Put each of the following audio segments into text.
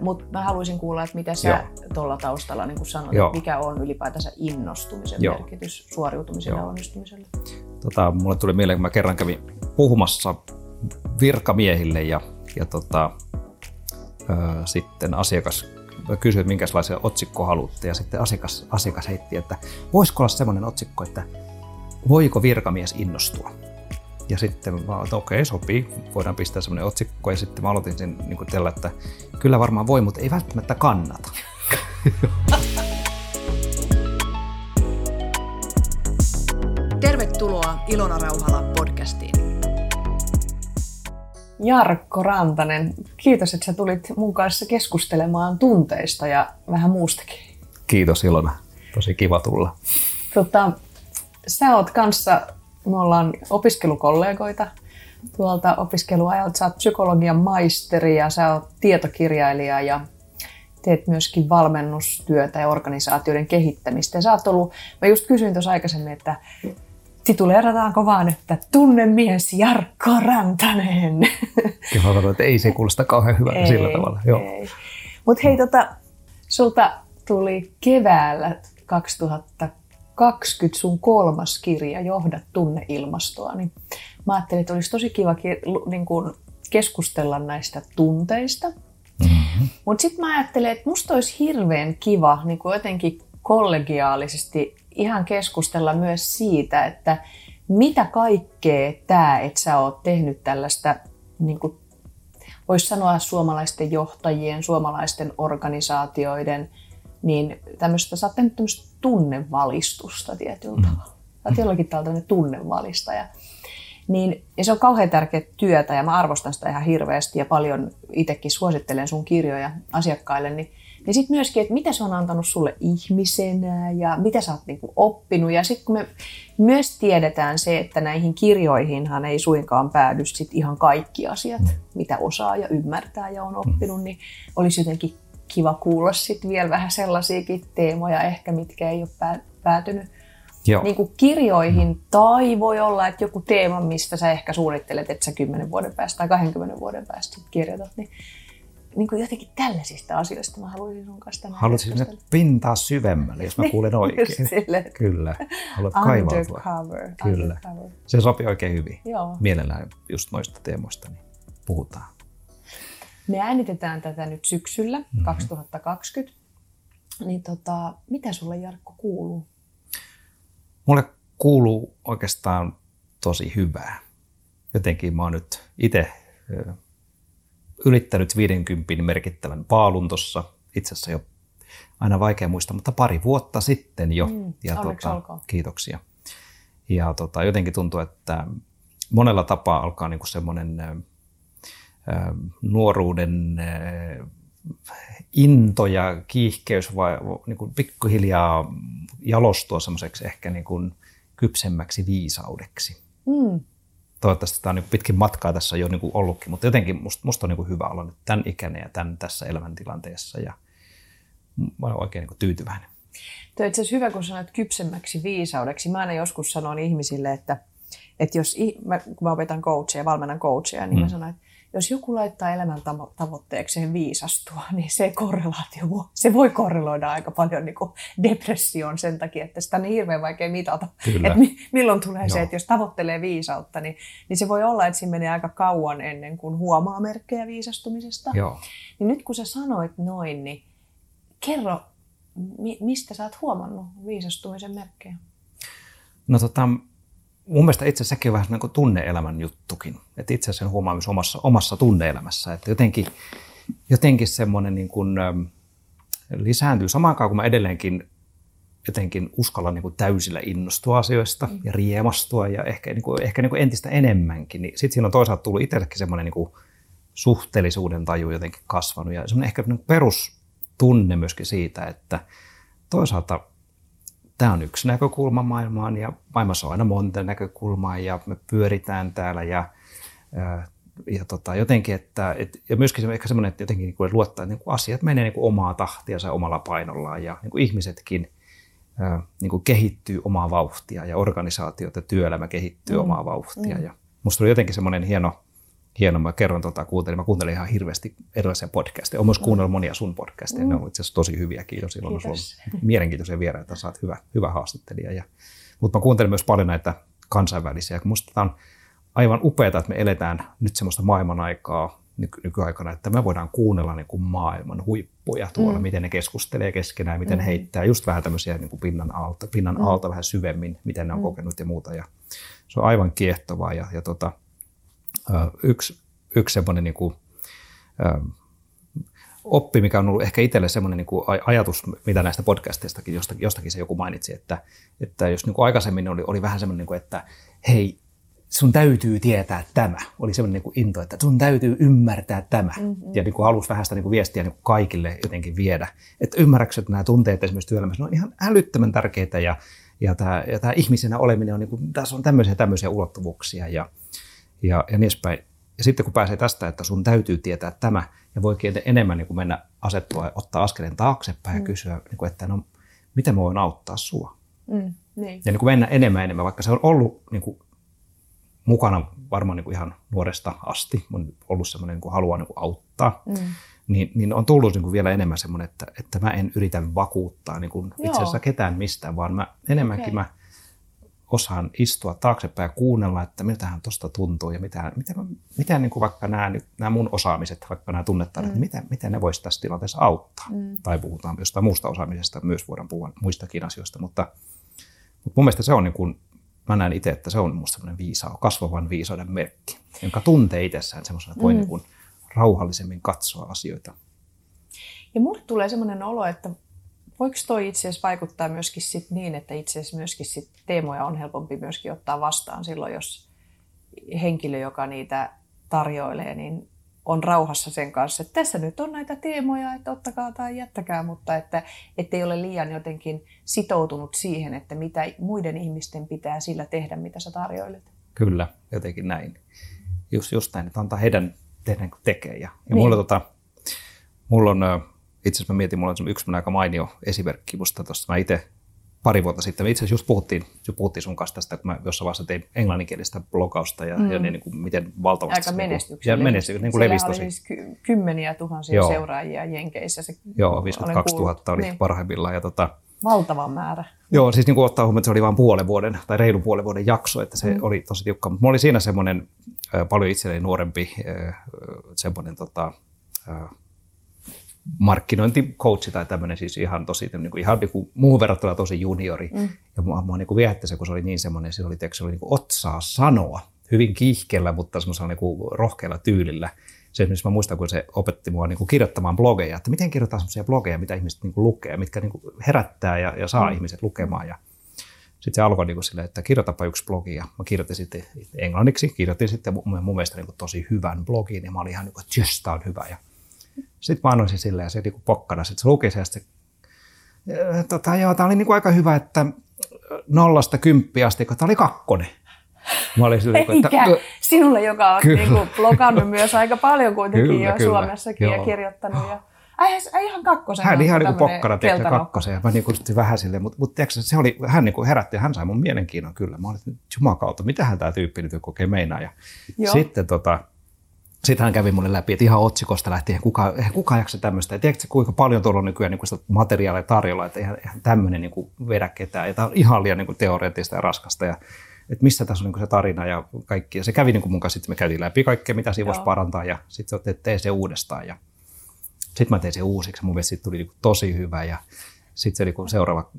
Mutta mä haluaisin kuulla, että mitä sä tuolla taustalla niin sanoit, Joo. mikä on ylipäätänsä innostumisen Joo. merkitys suoriutumisen ja onnistumiselle? Tota, mulle tuli mieleen, kun mä kerran kävin puhumassa virkamiehille ja, ja tota, ö, sitten asiakas kysyi, että minkälaisia otsikko haluatte ja sitten asiakas, asiakas heitti, että voisiko olla sellainen otsikko, että voiko virkamies innostua? Ja sitten vaan, että okei, sopii, voidaan pistää semmoinen otsikko. Ja sitten mä aloitin sen niin kuin tällä, että kyllä varmaan voi, mutta ei välttämättä kannata. Tervetuloa Ilona Rauhala podcastiin. Jarkko Rantanen, kiitos, että sä tulit mun kanssa keskustelemaan tunteista ja vähän muustakin. Kiitos Ilona, tosi kiva tulla. Tota, sä oot kanssa me ollaan opiskelukollegoita tuolta opiskeluajalta. Sä oot psykologian maisteri ja sä oot tietokirjailija ja teet myöskin valmennustyötä ja organisaatioiden kehittämistä. Ja sä oot ollut, mä just kysyin tuossa aikaisemmin, että tituleerataanko vaan, että tunnemies Jarkko Rantanen. Kiva, että ei se kuulosta kauhean hyvältä sillä tavalla. Joo. Mutta hei, tota, sulta tuli keväällä 2000 20 sun kolmas kirja, Johda tunneilmastoa, niin mä ajattelin, että olisi tosi kiva niin kuin keskustella näistä tunteista. Mm-hmm. Mutta sitten mä ajattelin, että musta olisi hirveän kiva niin kuin jotenkin kollegiaalisesti ihan keskustella myös siitä, että mitä kaikkea tämä, että sä oot tehnyt tällaista, niin kuin voisi sanoa suomalaisten johtajien, suomalaisten organisaatioiden – niin tämmöistä, sä oot tehnyt tämmöistä tunnevalistusta tietyllä mm. tavalla. Sä oot jollakin tavalla tämmöinen tunnevalistaja. Niin, ja se on kauhean tärkeä työtä ja mä arvostan sitä ihan hirveästi ja paljon itsekin suosittelen sun kirjoja asiakkaille, niin, niin sitten myöskin, että mitä se on antanut sulle ihmisenä ja mitä sä oot niinku oppinut. Ja sitten kun me myös tiedetään se, että näihin kirjoihinhan ei suinkaan päädy sit ihan kaikki asiat, mm. mitä osaa ja ymmärtää ja on oppinut, niin olisi jotenkin kiva kuulla sitten vielä vähän sellaisiakin teemoja ehkä, mitkä ei ole päätynyt Joo. Niin kuin kirjoihin. Mm. Tai voi olla, että joku teema, mistä sä ehkä suunnittelet, että sä 10 vuoden päästä tai 20 vuoden päästä kirjoitat, niin, niin kuin jotenkin tällaisista asioista mä haluaisin sun kanssa tänään Haluaisin sinne pintaa syvemmälle, jos mä kuulen oikein. Kyllä. Haluat kaivautua. Kyllä. Undercover. Se sopii oikein hyvin. Joo. Mielellään just noista teemoista niin puhutaan. Me äänitetään tätä nyt syksyllä mm-hmm. 2020. Niin tota, mitä sulle Jarkko kuuluu? Mulle kuuluu oikeastaan tosi hyvää. Jotenkin mä oon nyt itse ylittänyt 50 merkittävän paalun tuossa. Itse asiassa jo aina vaikea muistaa, mutta pari vuotta sitten jo. Mm, ja tota, kiitoksia. Ja tota, jotenkin tuntuu, että monella tapaa alkaa niinku semmoinen nuoruuden into ja kiihkeys vai niin kuin pikkuhiljaa jalostua semmoiseksi ehkä niin kuin kypsemmäksi viisaudeksi. Mm. Toivottavasti tämä on niin pitkin matkaa tässä jo niin kuin ollutkin, mutta jotenkin musta, musta on niin kuin hyvä olla nyt tämän ikäinen ja tämän tässä elämäntilanteessa ja mä olen oikein niin kuin tyytyväinen. Tuo itse asiassa hyvä, kun sanoit kypsemmäksi viisaudeksi. Mä aina joskus sanon ihmisille, että, että jos, mä, kun mä opetan coachia, valmennan coachia, niin mm. mä sanon, että jos joku laittaa elämän tavoitteekseen viisastua, niin se korrelaatio, se voi korreloida aika paljon niin depressioon sen takia, että sitä on niin hirveän vaikea mitata. Että milloin tulee Joo. se, että jos tavoittelee viisautta, niin, niin se voi olla, että siinä menee aika kauan ennen kuin huomaa merkkejä viisastumisesta. Joo. Niin nyt kun sä sanoit noin, niin kerro, mistä sä oot huomannut viisastumisen merkkejä? No tota, mun mielestä itse asiassa sekin on vähän niin kuin tunneelämän juttukin. Että itse asiassa huomaa myös omassa, omassa tunneelämässä, että jotenkin, jotenkin semmoinen niin kuin, ähm, lisääntyy samaan aikaan, kun mä edelleenkin jotenkin uskallan niin kuin täysillä innostua asioista mm. ja riemastua ja ehkä, niin kuin, ehkä niin kuin entistä enemmänkin. Niin sitten siinä on toisaalta tullut itsellekin semmoinen niin kuin suhteellisuuden taju jotenkin kasvanut ja semmoinen ehkä niin perustunne myöskin siitä, että toisaalta tämä on yksi näkökulma maailmaan ja maailmassa on aina monta näkökulmaa ja me pyöritään täällä ja, ja tota, jotenkin, että et, ja myöskin ehkä semmoinen, että jotenkin niin kuin luottaa, että niin kuin asiat menee niin kuin omaa tahtiansa omalla painollaan ja niin kuin ihmisetkin niin kuin kehittyy omaa vauhtia ja organisaatiot ja työelämä kehittyy mm. omaa vauhtia. Mm. Ja musta oli jotenkin semmoinen hieno hieno. Mä kerron, tota, kuuntelin, mä kuuntelin ihan hirveästi erilaisia podcasteja. Olen myös mm. kuunnellut monia sun podcasteja. Mm. Ne on itse asiassa tosi hyviäkin jo silloin. Kiitos. On mielenkiintoisia vieraita, sä oot hyvä, hyvä haastattelija. Ja, mutta mä kuuntelin myös paljon näitä kansainvälisiä. Musta tämä on aivan upeaa, että me eletään nyt semmoista maailman aikaa nyky- nykyaikana, että me voidaan kuunnella niin kuin maailman huippuja tuolla, mm. miten ne keskustelee keskenään, miten mm. heittää just vähän tämmöisiä niin kuin pinnan alta, pinnan mm. alta vähän syvemmin, miten ne on mm. kokenut ja muuta. Ja se on aivan kiehtovaa. Ja, ja tota, yksi, yksi semmoinen niin kuin, oppi, mikä on ollut ehkä itselle semmoinen niin kuin ajatus, mitä näistä podcasteistakin, jostakin, jostakin se joku mainitsi, että, että jos niin kuin aikaisemmin oli, oli vähän semmoinen, niin kuin, että hei, sun täytyy tietää tämä. Oli semmoinen niin kuin into, että sun täytyy ymmärtää tämä. Mm-hmm. Ja niin kuin halusi vähän sitä niin kuin viestiä niin kuin kaikille jotenkin viedä. Että ymmärrätkö, että nämä tunteet esimerkiksi työelämässä on ihan älyttömän tärkeitä ja, ja, tämä, ja tämä ihmisenä oleminen on, niin kuin, tässä on tämmöisiä tämmöisiä ulottuvuuksia ja, ja, ja niin edespäin. Ja sitten kun pääsee tästä, että sun täytyy tietää tämä ja voikin enemmän niin kuin mennä asettua, ottaa askeleen taaksepäin mm. ja kysyä, niin kuin, että no, miten mä voin auttaa sua. Mm, niin. Ja niin kuin mennä enemmän enemmän, vaikka se on ollut niin kuin mukana varmaan niin kuin ihan nuoresta asti, on ollut semmoinen niin kuin halua niin kuin auttaa, mm. niin, niin on tullut niin kuin vielä enemmän semmoinen, että, että mä en yritä vakuuttaa niin kuin itse asiassa ketään mistään, vaan mä enemmänkin okay. mä osaan istua taaksepäin ja kuunnella, että miltähän tuosta tuntuu ja mitä, mitä, mitä niin kuin vaikka nämä, nämä mun osaamiset, vaikka nämä tunnetaidot, mm. niin miten, miten ne voisi tässä tilanteessa auttaa. Mm. Tai puhutaan jostain muusta osaamisesta, myös voidaan puhua muistakin asioista, mutta, mutta mun mielestä se on niin kuin mä näen itse, että se on musta semmoinen viisaa, kasvavan viisauden merkki, jonka tuntee itsessään semmoisena, että voi mm. niin kuin rauhallisemmin katsoa asioita. Ja mulle tulee semmoinen olo, että voiko toi itse asiassa vaikuttaa myöskin sit niin, että itse asiassa myöskin sit teemoja on helpompi myöskin ottaa vastaan silloin, jos henkilö, joka niitä tarjoilee, niin on rauhassa sen kanssa, että tässä nyt on näitä teemoja, että ottakaa tai jättäkää, mutta että ei ole liian jotenkin sitoutunut siihen, että mitä muiden ihmisten pitää sillä tehdä, mitä sä tarjoilet. Kyllä, jotenkin näin. Just, just näin, että antaa heidän tehdä kun tekee. Ja, ja niin. mulla, tota, mulla on, itse asiassa mä mietin, mulla on yksi aika mainio esimerkki musta tuosta. Mä itse pari vuotta sitten. Me itse asiassa just puhuttiin, just puhuttiin sun kanssa tästä, kun mä jossain vaiheessa tein englanninkielistä blogausta ja, mm. ja niin, niin kuin, miten valtavasti Aika menestyksellinen. Niin menesty, niin kuin levisi tosi. Siis ky- kymmeniä tuhansia Joo. seuraajia Jenkeissä. Se, Joo, 52 000 oli niin. parhaimmillaan. Ja tota, Valtava määrä. Joo, siis niin kuin ottaa huomioon, että se oli vain puolen vuoden tai reilu puolen vuoden jakso, että se mm. oli tosi tiukka. Mutta oli siinä semmoinen äh, paljon itselleni nuorempi äh, semmoinen tota, äh, markkinointikoutsi tai tämmöinen siis ihan tosi, niin kuin, ihan niin kuin, muuhun verrattuna tosi juniori. Mm. Ja mua, mua niin kuin viehätti se, kun se oli niin semmoinen, se oli, se oli niin kuin otsaa sanoa, hyvin kiihkellä, mutta semmoisella niin kuin rohkealla tyylillä. Se esimerkiksi mä muistan, kun se opetti mua niin kuin kirjoittamaan blogeja, että miten kirjoittaa semmoisia blogeja, mitä ihmiset niin kuin lukee, mitkä niin kuin herättää ja, ja saa mm. ihmiset lukemaan. Ja sitten se alkoi niin silleen, että kirjoitapa yksi blogi ja mä kirjoitin sitten englanniksi, kirjoitin sitten mun, mun mielestä niin kuin tosi hyvän blogin ja mä olin ihan niin kuin, että jös, on hyvä. Ja sitten mä annoin se silleen ja se niinku pokkana. Sitten se luki se ja sitten, tota, joo, tämä oli niinku aika hyvä, että nollasta kymppiä asti, kun tämä oli kakkonen. Mä olin silleen, Eikä, että, sinulle, joka on niinku blogannut myös aika paljon kuitenkin kyllä, jo kyllä, Suomessakin joo. ja kirjoittanut. Ja... Ai, ai ihan kakkosen. Hän ihan niin pokkana teki kakkosen ja mä niin kuin vähän silleen, mutta, mutta tiedätkö, se oli, hän niin kuin herätti ja hän sai mun mielenkiinnon kyllä. Mä olin, että jumakauta, mitähän tämä tyyppi nyt kokee meinaa. Ja sitten tota, sitten hän kävi mulle läpi, että ihan otsikosta lähtien, kuka, eihän kukaan jaksa tämmöistä. Ja tiedätkö kuinka paljon tuolla on nykyään niin sitä materiaalia tarjolla, että eihän, eihän tämmöinen niin kuin vedä ketään. Ja tämä on ihan liian niin kuin teoreettista ja raskasta. Ja, että missä tässä on niin kuin se tarina ja kaikki. Ja se kävi niin kuin mun kanssa, sitten me käytiin läpi kaikkea, mitä siinä voisi parantaa. Ja sitten se tee se uudestaan. Ja sitten mä tein se uusiksi. Mun mielestä tuli niin kuin tosi hyvä. Ja sitten se oli kun seuraava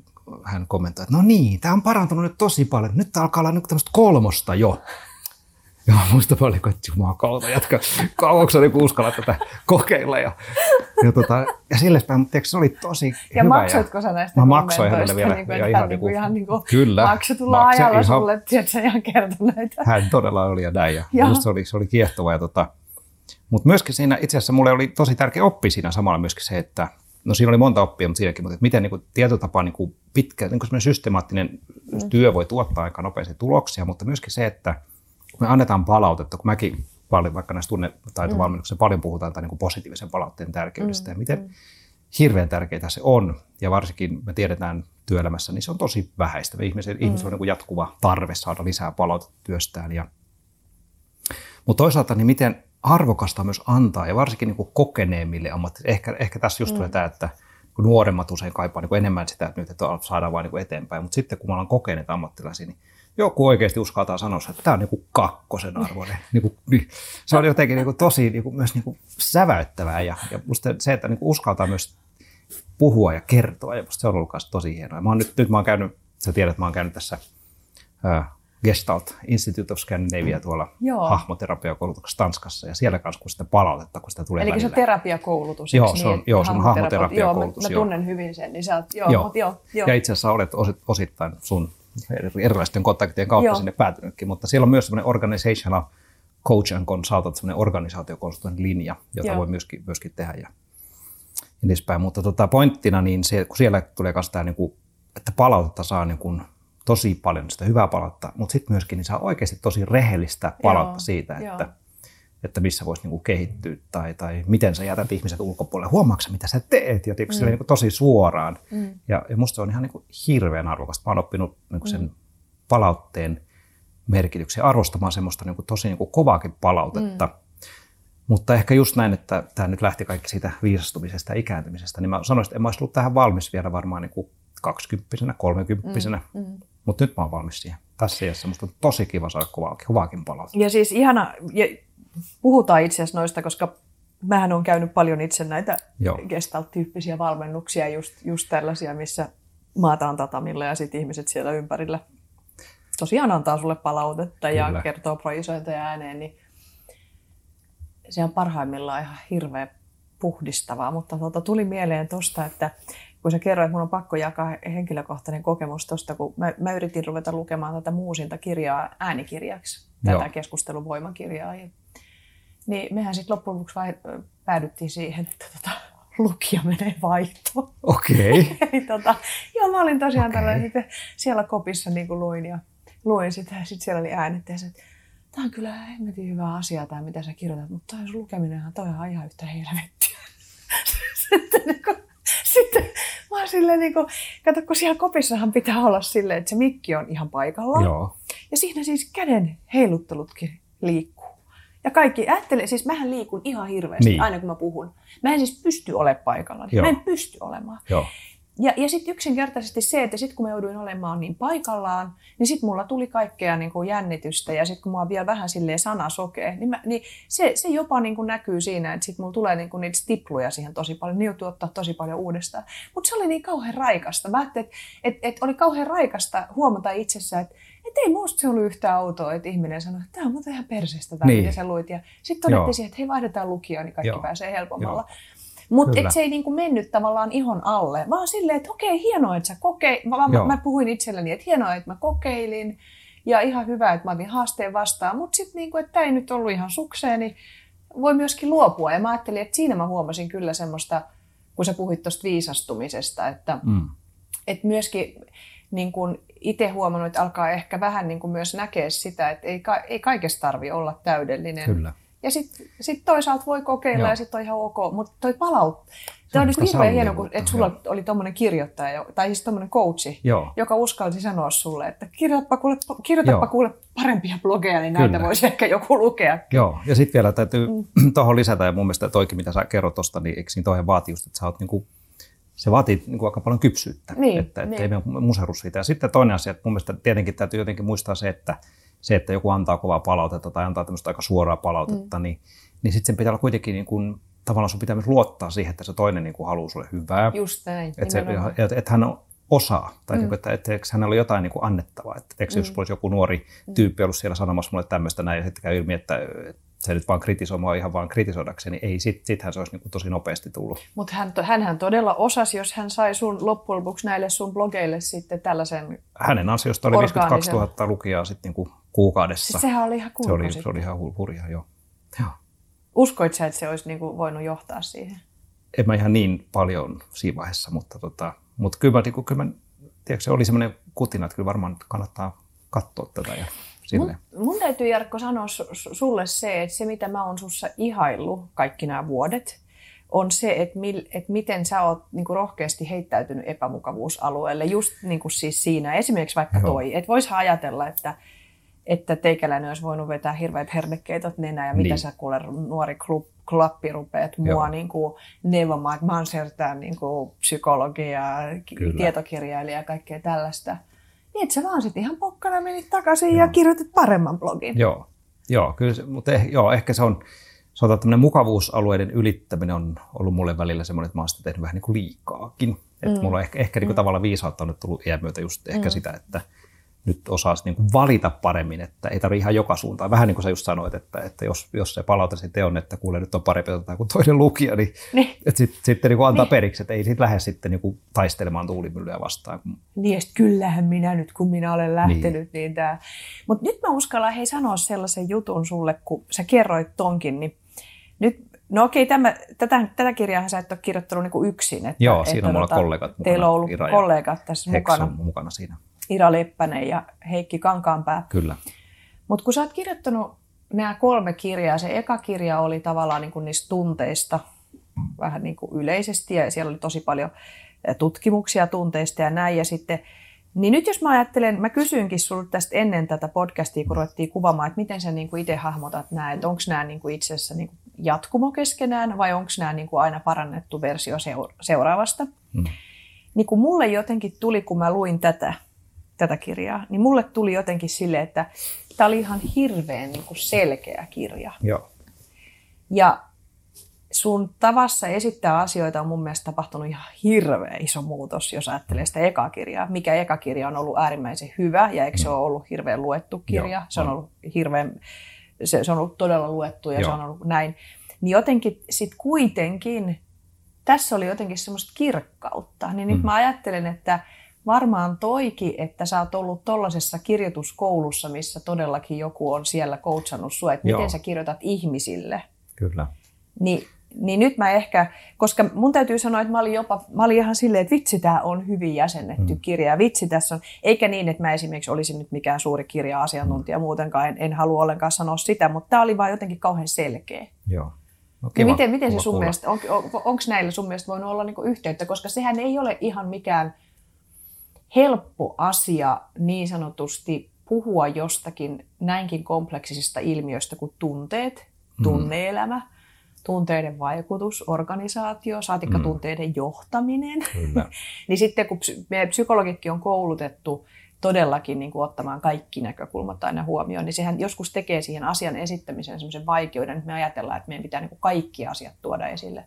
hän kommentoi, että no niin, tämä on parantunut nyt tosi paljon. Nyt alkaa olla niin tämmöistä kolmosta jo. Ja muista paljon, että jumakauta, jatka, kauanko niin uskalla tätä kokeilla. Ja, ja, tota, ja sille päin, mutta se oli tosi ja hyvä. Maksoitko sä näistä Mä maksoin hänelle vielä. Niin kuin, ja ihan, niin kuin, ihan niin kuin kyllä, maksetulla makse, ajalla ihan, sulle, tiedätkö, ihan kertoneita. Hän todella oli ja näin. Ja, ja. se oli, se oli kiehtova. Ja tota, mutta myöskin siinä, itse asiassa mulle oli tosi tärkeä oppi siinä samalla myöskin se, että no siinä oli monta oppia, mutta siinäkin, mutta että miten niin kuin, tietotapa niin kuin pitkä, niin kuin systemaattinen mm. työ voi tuottaa aika nopeasti tuloksia, mutta myöskin se, että – kun me annetaan palautetta, kun mäkin paljon, vaikka näissä tunnetaitovalmennuksissa mm. paljon puhutaan tai niin kuin positiivisen palautteen tärkeydestä mm. ja miten mm. hirveän tärkeää se on, ja varsinkin me tiedetään työelämässä, niin se on tosi vähäistä. Ihmisen, mm. ihmisellä on niin kuin jatkuva tarve saada lisää palautetta työstään. Ja, mutta toisaalta, niin miten, arvokasta myös antaa, ja varsinkin niin kuin kokeneemmille ammattilaisille. Ehkä, ehkä tässä just tulee mm. tämä, että nuoremmat usein kaipaa niin kuin enemmän sitä, että nyt että saadaan vain niin kuin eteenpäin, mutta sitten kun me ollaan kokeneet ammattilaisia, niin joku oikeasti uskaltaa sanoa, että tämä on niin kuin kakkosen arvoinen. niin kuin, niin, se on jotenkin niin kuin tosi niin kuin, myös niin kuin säväyttävää, ja, ja musta se, että niin kuin uskaltaa myös puhua ja kertoa, ja musta se on ollut tosi hienoa. Mä oon nyt, nyt mä oon käynyt, sä tiedät, mä oon käynyt tässä Gestalt Institute of Scandinavia tuolla Joo. hahmoterapiakoulutuksessa Tanskassa ja siellä kanssa kun sitä palautetta, kun sitä tulee Eli välillä. se terapiakoulutus, Joo, se on, niin, joo, se on hahmoterapiakoulutus. Joo, mä, mä tunnen hyvin sen, niin sä oot, joo, joo. Mut, joo, joo. Ja itse asiassa olet osittain sun erilaisten kontaktien kautta joo. sinne päätynytkin, mutta siellä on myös semmoinen organizational coach and consultant, semmoinen organisaatiokonsultoinnin linja, jota joo. voi myöskin, myöskin tehdä ja, ja edespäin. Mutta tota, pointtina, niin se, kun siellä tulee myös tämä, niin kuin, että palautetta saa niin kuin, tosi paljon sitä hyvää palautta, mutta sitten myöskin niin saa oikeasti tosi rehellistä palautta Joo, siitä, että, että missä voisi niinku kehittyä tai, tai miten sä jätät ihmiset ulkopuolelle. Huomaatko mitä sä teet? Ja mm. niinku tosi suoraan. Mm. Ja, ja musta se on ihan niinku hirveän arvokasta. Mä oon oppinut niinku sen mm. palautteen merkityksen arvostamaan semmoista niinku tosi niinku kovaakin palautetta. Mm. Mutta ehkä just näin, että tämä nyt lähti kaikki siitä viisastumisesta ja ikääntymisestä, niin mä sanoisin, että en mä olisi ollut tähän valmis vielä varmaan niin kuin 20 30 mm, mm. Mutta nyt mä oon valmis siihen. Tässä iässä musta on tosi kiva saada kovaa, kovaakin palautetta. Ja siis ihana, ja puhutaan itse asiassa noista, koska mähän on käynyt paljon itse näitä gestalt-tyyppisiä valmennuksia, just, just tällaisia, missä maataan tatamilla ja sitten ihmiset siellä ympärillä tosiaan antaa sulle palautetta Kyllä. ja kertoo projisointeja ääneen, niin se on parhaimmillaan ihan hirveän puhdistavaa, mutta tuota, tuli mieleen tuosta, että kun sä kerroit, että mun on pakko jakaa henkilökohtainen kokemus tuosta, kun mä, mä yritin ruveta lukemaan tätä muusinta kirjaa äänikirjaksi, Joo. tätä keskustelun voimakirjaa. Ja, niin mehän sitten loppujen lopuksi vai, päädyttiin siihen, että tota, lukija menee vaihtoon. Okei. Okay. tota, joo, mä olin tosiaan okay. tällainen, sitten siellä kopissa niin kuin luin ja luin sitä ja sitten siellä oli äänet ja se, että tämä on kyllä hemmetin hyvä asia tämä, mitä sä kirjoitat, mutta toi lukeminenhan toi on ihan yhtä helvettiä. sitten niin kuin, sitten mä oon silleen niin kuin, kato, kun siellä kopissahan pitää olla silleen, että se mikki on ihan paikalla. Joo. Ja siinä siis käden heiluttelutkin liikkuu. Ja kaikki, ajattelee, siis mähän liikun ihan hirveästi niin. aina kun mä puhun. Mä en siis pysty olemaan paikalla. Mä en pysty olemaan. Joo. Ja, ja sitten yksinkertaisesti se, että sitten kun mä jouduin olemaan niin paikallaan, niin sitten mulla tuli kaikkea niin kuin jännitystä ja sitten kun mä oon vielä vähän silleen sana sokee, niin, mä, niin se, se jopa niin kuin näkyy siinä, että sitten mulla tulee niin kuin niitä stipluja siihen tosi paljon, niin joutuu ottaa tosi paljon uudestaan. Mutta se oli niin kauhean raikasta. Mä ajattelin, että et, et oli kauhean raikasta huomata itsessä, että et ei musta se ollut yhtä autoa, että ihminen sanoi, että tämä on muuten ihan perseestä tämä, niin. mitä sä luit. Ja sitten todettiin siihen, että hei vaihdetaan lukijaa, niin kaikki Joo. pääsee helpommalla. Mutta se ei niinku mennyt tavallaan ihon alle, vaan silleen, että okei, hienoa, että sä kokeilit. Mä, mä, mä puhuin itselleni, että hienoa, että mä kokeilin. Ja ihan hyvä, että mä otin haasteen vastaan. Mutta sitten, niinku, että tämä ei nyt ollut ihan sukseen, niin voi myöskin luopua. Ja mä ajattelin, että siinä mä huomasin kyllä semmoista, kun sä puhuit tuosta viisastumisesta, että, mm. että myöskin niin kun itse huomannut, että alkaa ehkä vähän niin kuin myös näkeä sitä, että ei, ka- ei kaikessa tarvi olla täydellinen. Kyllä. Ja sitten sit toisaalta voi kokeilla Joo. ja sitten on ihan ok. Mutta toi palaut, se on niin hirveän hieno, kun, että sulla oli tuommoinen kirjoittaja, tai siis tuommoinen coachi, Joo. joka uskalsi sanoa sulle, että kirjoitapa kuule, kirjoitapa kuule parempia blogeja, niin näitä Kyllä. voisi ehkä joku lukea. Joo, ja sitten vielä täytyy mm. tuohon lisätä, ja mun mielestä toikin, mitä sä kerrot tuosta, niin eikö niin toihan vaatii just, että sä oot niinku se vaatii niin kuin aika paljon kypsyyttä, niin, että, niin. ei me museru siitä. Ja sitten toinen asia, että mun mielestä tietenkin täytyy jotenkin muistaa se, että se, että joku antaa kovaa palautetta tai antaa tämmöistä aika suoraa palautetta, mm. niin, niin sitten sen pitää olla kuitenkin niin kuin, tavallaan sun pitää myös luottaa siihen, että se toinen niin kuin haluaa sulle hyvää. Just näin. Että, se, että, että hän osaa, tai mm. niin kuin, että, että, että hänellä on jotain niin kuin annettavaa. Että, että mm. jos olisi joku nuori mm. tyyppi ollut siellä sanomassa mulle tämmöistä näin, ja sitten käy ilmi, että, se nyt vaan kritisoi mua ihan vaan kritisoidakseni, ei, sit, sittenhän se olisi niin kuin tosi nopeasti tullut. Mutta hän, hänhän todella osasi, jos hän sai sun loppujen lopuksi näille sun blogeille sitten tällaisen Hänen ansiosta oli 52 000 lukijaa sitten niin kuin kuukaudessa. Siis sehän oli ihan se oli, se oli ihan hurjaa, joo. joo. Uskoit sä, että se olisi niin kuin voinut johtaa siihen? En mä ihan niin paljon siinä vaiheessa, mutta, tota, mutta kyllä, mä, niin kuin, kyllä mä, tiedätkö, se oli semmoinen kutina, että kyllä varmaan kannattaa katsoa tätä. Ja Mun, mun täytyy Jarkko sanoa sulle se, että se mitä mä oon sussa ihaillut kaikki nämä vuodet, on se, että, mil, että miten sä oot niin kuin rohkeasti heittäytynyt epämukavuusalueelle, just niin kuin siis siinä, esimerkiksi vaikka Joo. toi, että voisi ajatella, että että teikäläinen olisi voinut vetää hirveät hernekeitot nenään ja mitä Niin. sä kuule nuori klub, klappi rupeat mua niin kuin, neuvomaan, että mä oon niin kuin, psykologia, Kyllä. tietokirjailija ja kaikkea tällaista. Niin, että sä vaan sitten ihan pokkana menit takaisin ja kirjoitit paremman blogin. Joo, joo, kyllä, se, mutta eh, joo, ehkä se on, sanotaan, tämmöinen mukavuusalueiden ylittäminen on ollut mulle välillä semmoinen, että mä oon sitä tehnyt vähän niin kuin liikaakin. Että mulla on ehkä, ehkä niin kuin tavallaan viisautta on nyt tullut iän myötä just ehkä sitä, että nyt osaa niin kuin valita paremmin, että ei tarvitse ihan joka suuntaan. Vähän niin kuin sä just sanoit, että, että jos, jos se palaute sitten on, että kuule nyt on parempi ottaa kuin toinen lukija, niin, Niin. että sit, sitten niin kuin antaa periksi, että ei siitä lähde sitten niin kuin taistelemaan tuulimyllyä vastaan. Niin, sit kyllähän minä nyt, kun minä olen lähtenyt, niin, niin tämä. Mutta nyt mä uskallan hei sanoa sellaisen jutun sulle, kun sä kerroit tonkin, niin nyt, no okei, tämä, tätä, tätä kirjaa sä et ole kirjoittanut niinku yksin. Että, Joo, siinä on mulla kollegat mukana, Teillä on ollut Ira kollegat tässä mukana, on mukana siinä. Ira Leppänen ja Heikki Kankaanpää. Kyllä. Mutta kun sä oot kirjoittanut nämä kolme kirjaa, se eka kirja oli tavallaan niin kuin niistä tunteista vähän niin kuin yleisesti ja siellä oli tosi paljon tutkimuksia tunteista ja näin. Ja sitten, niin nyt jos mä ajattelen, mä kysyinkin sinulle tästä ennen tätä podcastia, kun ruvettiin kuvaamaan, että miten sä niin kuin itse hahmotat nämä, että onko nämä niin kuin itse asiassa niin kuin jatkumo keskenään vai onko nämä niin kuin aina parannettu versio seur- seuraavasta. Mm. Niin kun mulle jotenkin tuli, kun mä luin tätä, tätä kirjaa, niin mulle tuli jotenkin sille, että tämä oli ihan hirveän niin kuin selkeä kirja. Joo. Ja sun tavassa esittää asioita on mun mielestä tapahtunut ihan hirveä iso muutos, jos ajattelee sitä ekaa kirjaa. Mikä eka kirja on ollut äärimmäisen hyvä ja eikö se ole ollut hirveän luettu kirja? Joo, se on on. ollut hirveän, se, se on ollut todella luettu ja Joo. se on ollut näin. Niin jotenkin sitten kuitenkin, tässä oli jotenkin semmoista kirkkautta. Niin nyt Mm. mä ajattelen, että varmaan toiki, että sä oot ollut tollaisessa kirjoituskoulussa, missä todellakin joku on siellä coachannut sua, että miten Joo. sä kirjoitat ihmisille. Kyllä. Niin, niin nyt mä ehkä, koska mun täytyy sanoa, että mä olin jopa, mä olin ihan silleen, että vitsi, tämä on hyvin jäsennetty mm. kirja. Ja vitsi tässä on, eikä niin, että mä esimerkiksi olisin nyt mikään suuri kirja-asiantuntija muutenkaan, en, en halua ollenkaan sanoa sitä, mutta tämä oli vaan jotenkin kauhean selkeä. Joo. No, Niin kiva- miten, miten se sun kuulla. mielestä, on, on, onko näillä sun mielestä voinut olla niinku yhteyttä, koska sehän ei ole ihan mikään helppo asia niin sanotusti puhua jostakin näinkin kompleksisista ilmiöistä kuin tunteet, tunneelämä, tunteiden vaikutus, organisaatio, saatikka Mm. tunteiden johtaminen. Kyllä. niin sitten kun meidän psykologitkin on koulutettu todellakin niin kuin ottamaan kaikki näkökulmat aina huomioon, niin sehän joskus tekee siihen asian esittämiseen semmoisen vaikeuden, että me ajatellaan, että meidän pitää niin kuin kaikki asiat tuoda esille.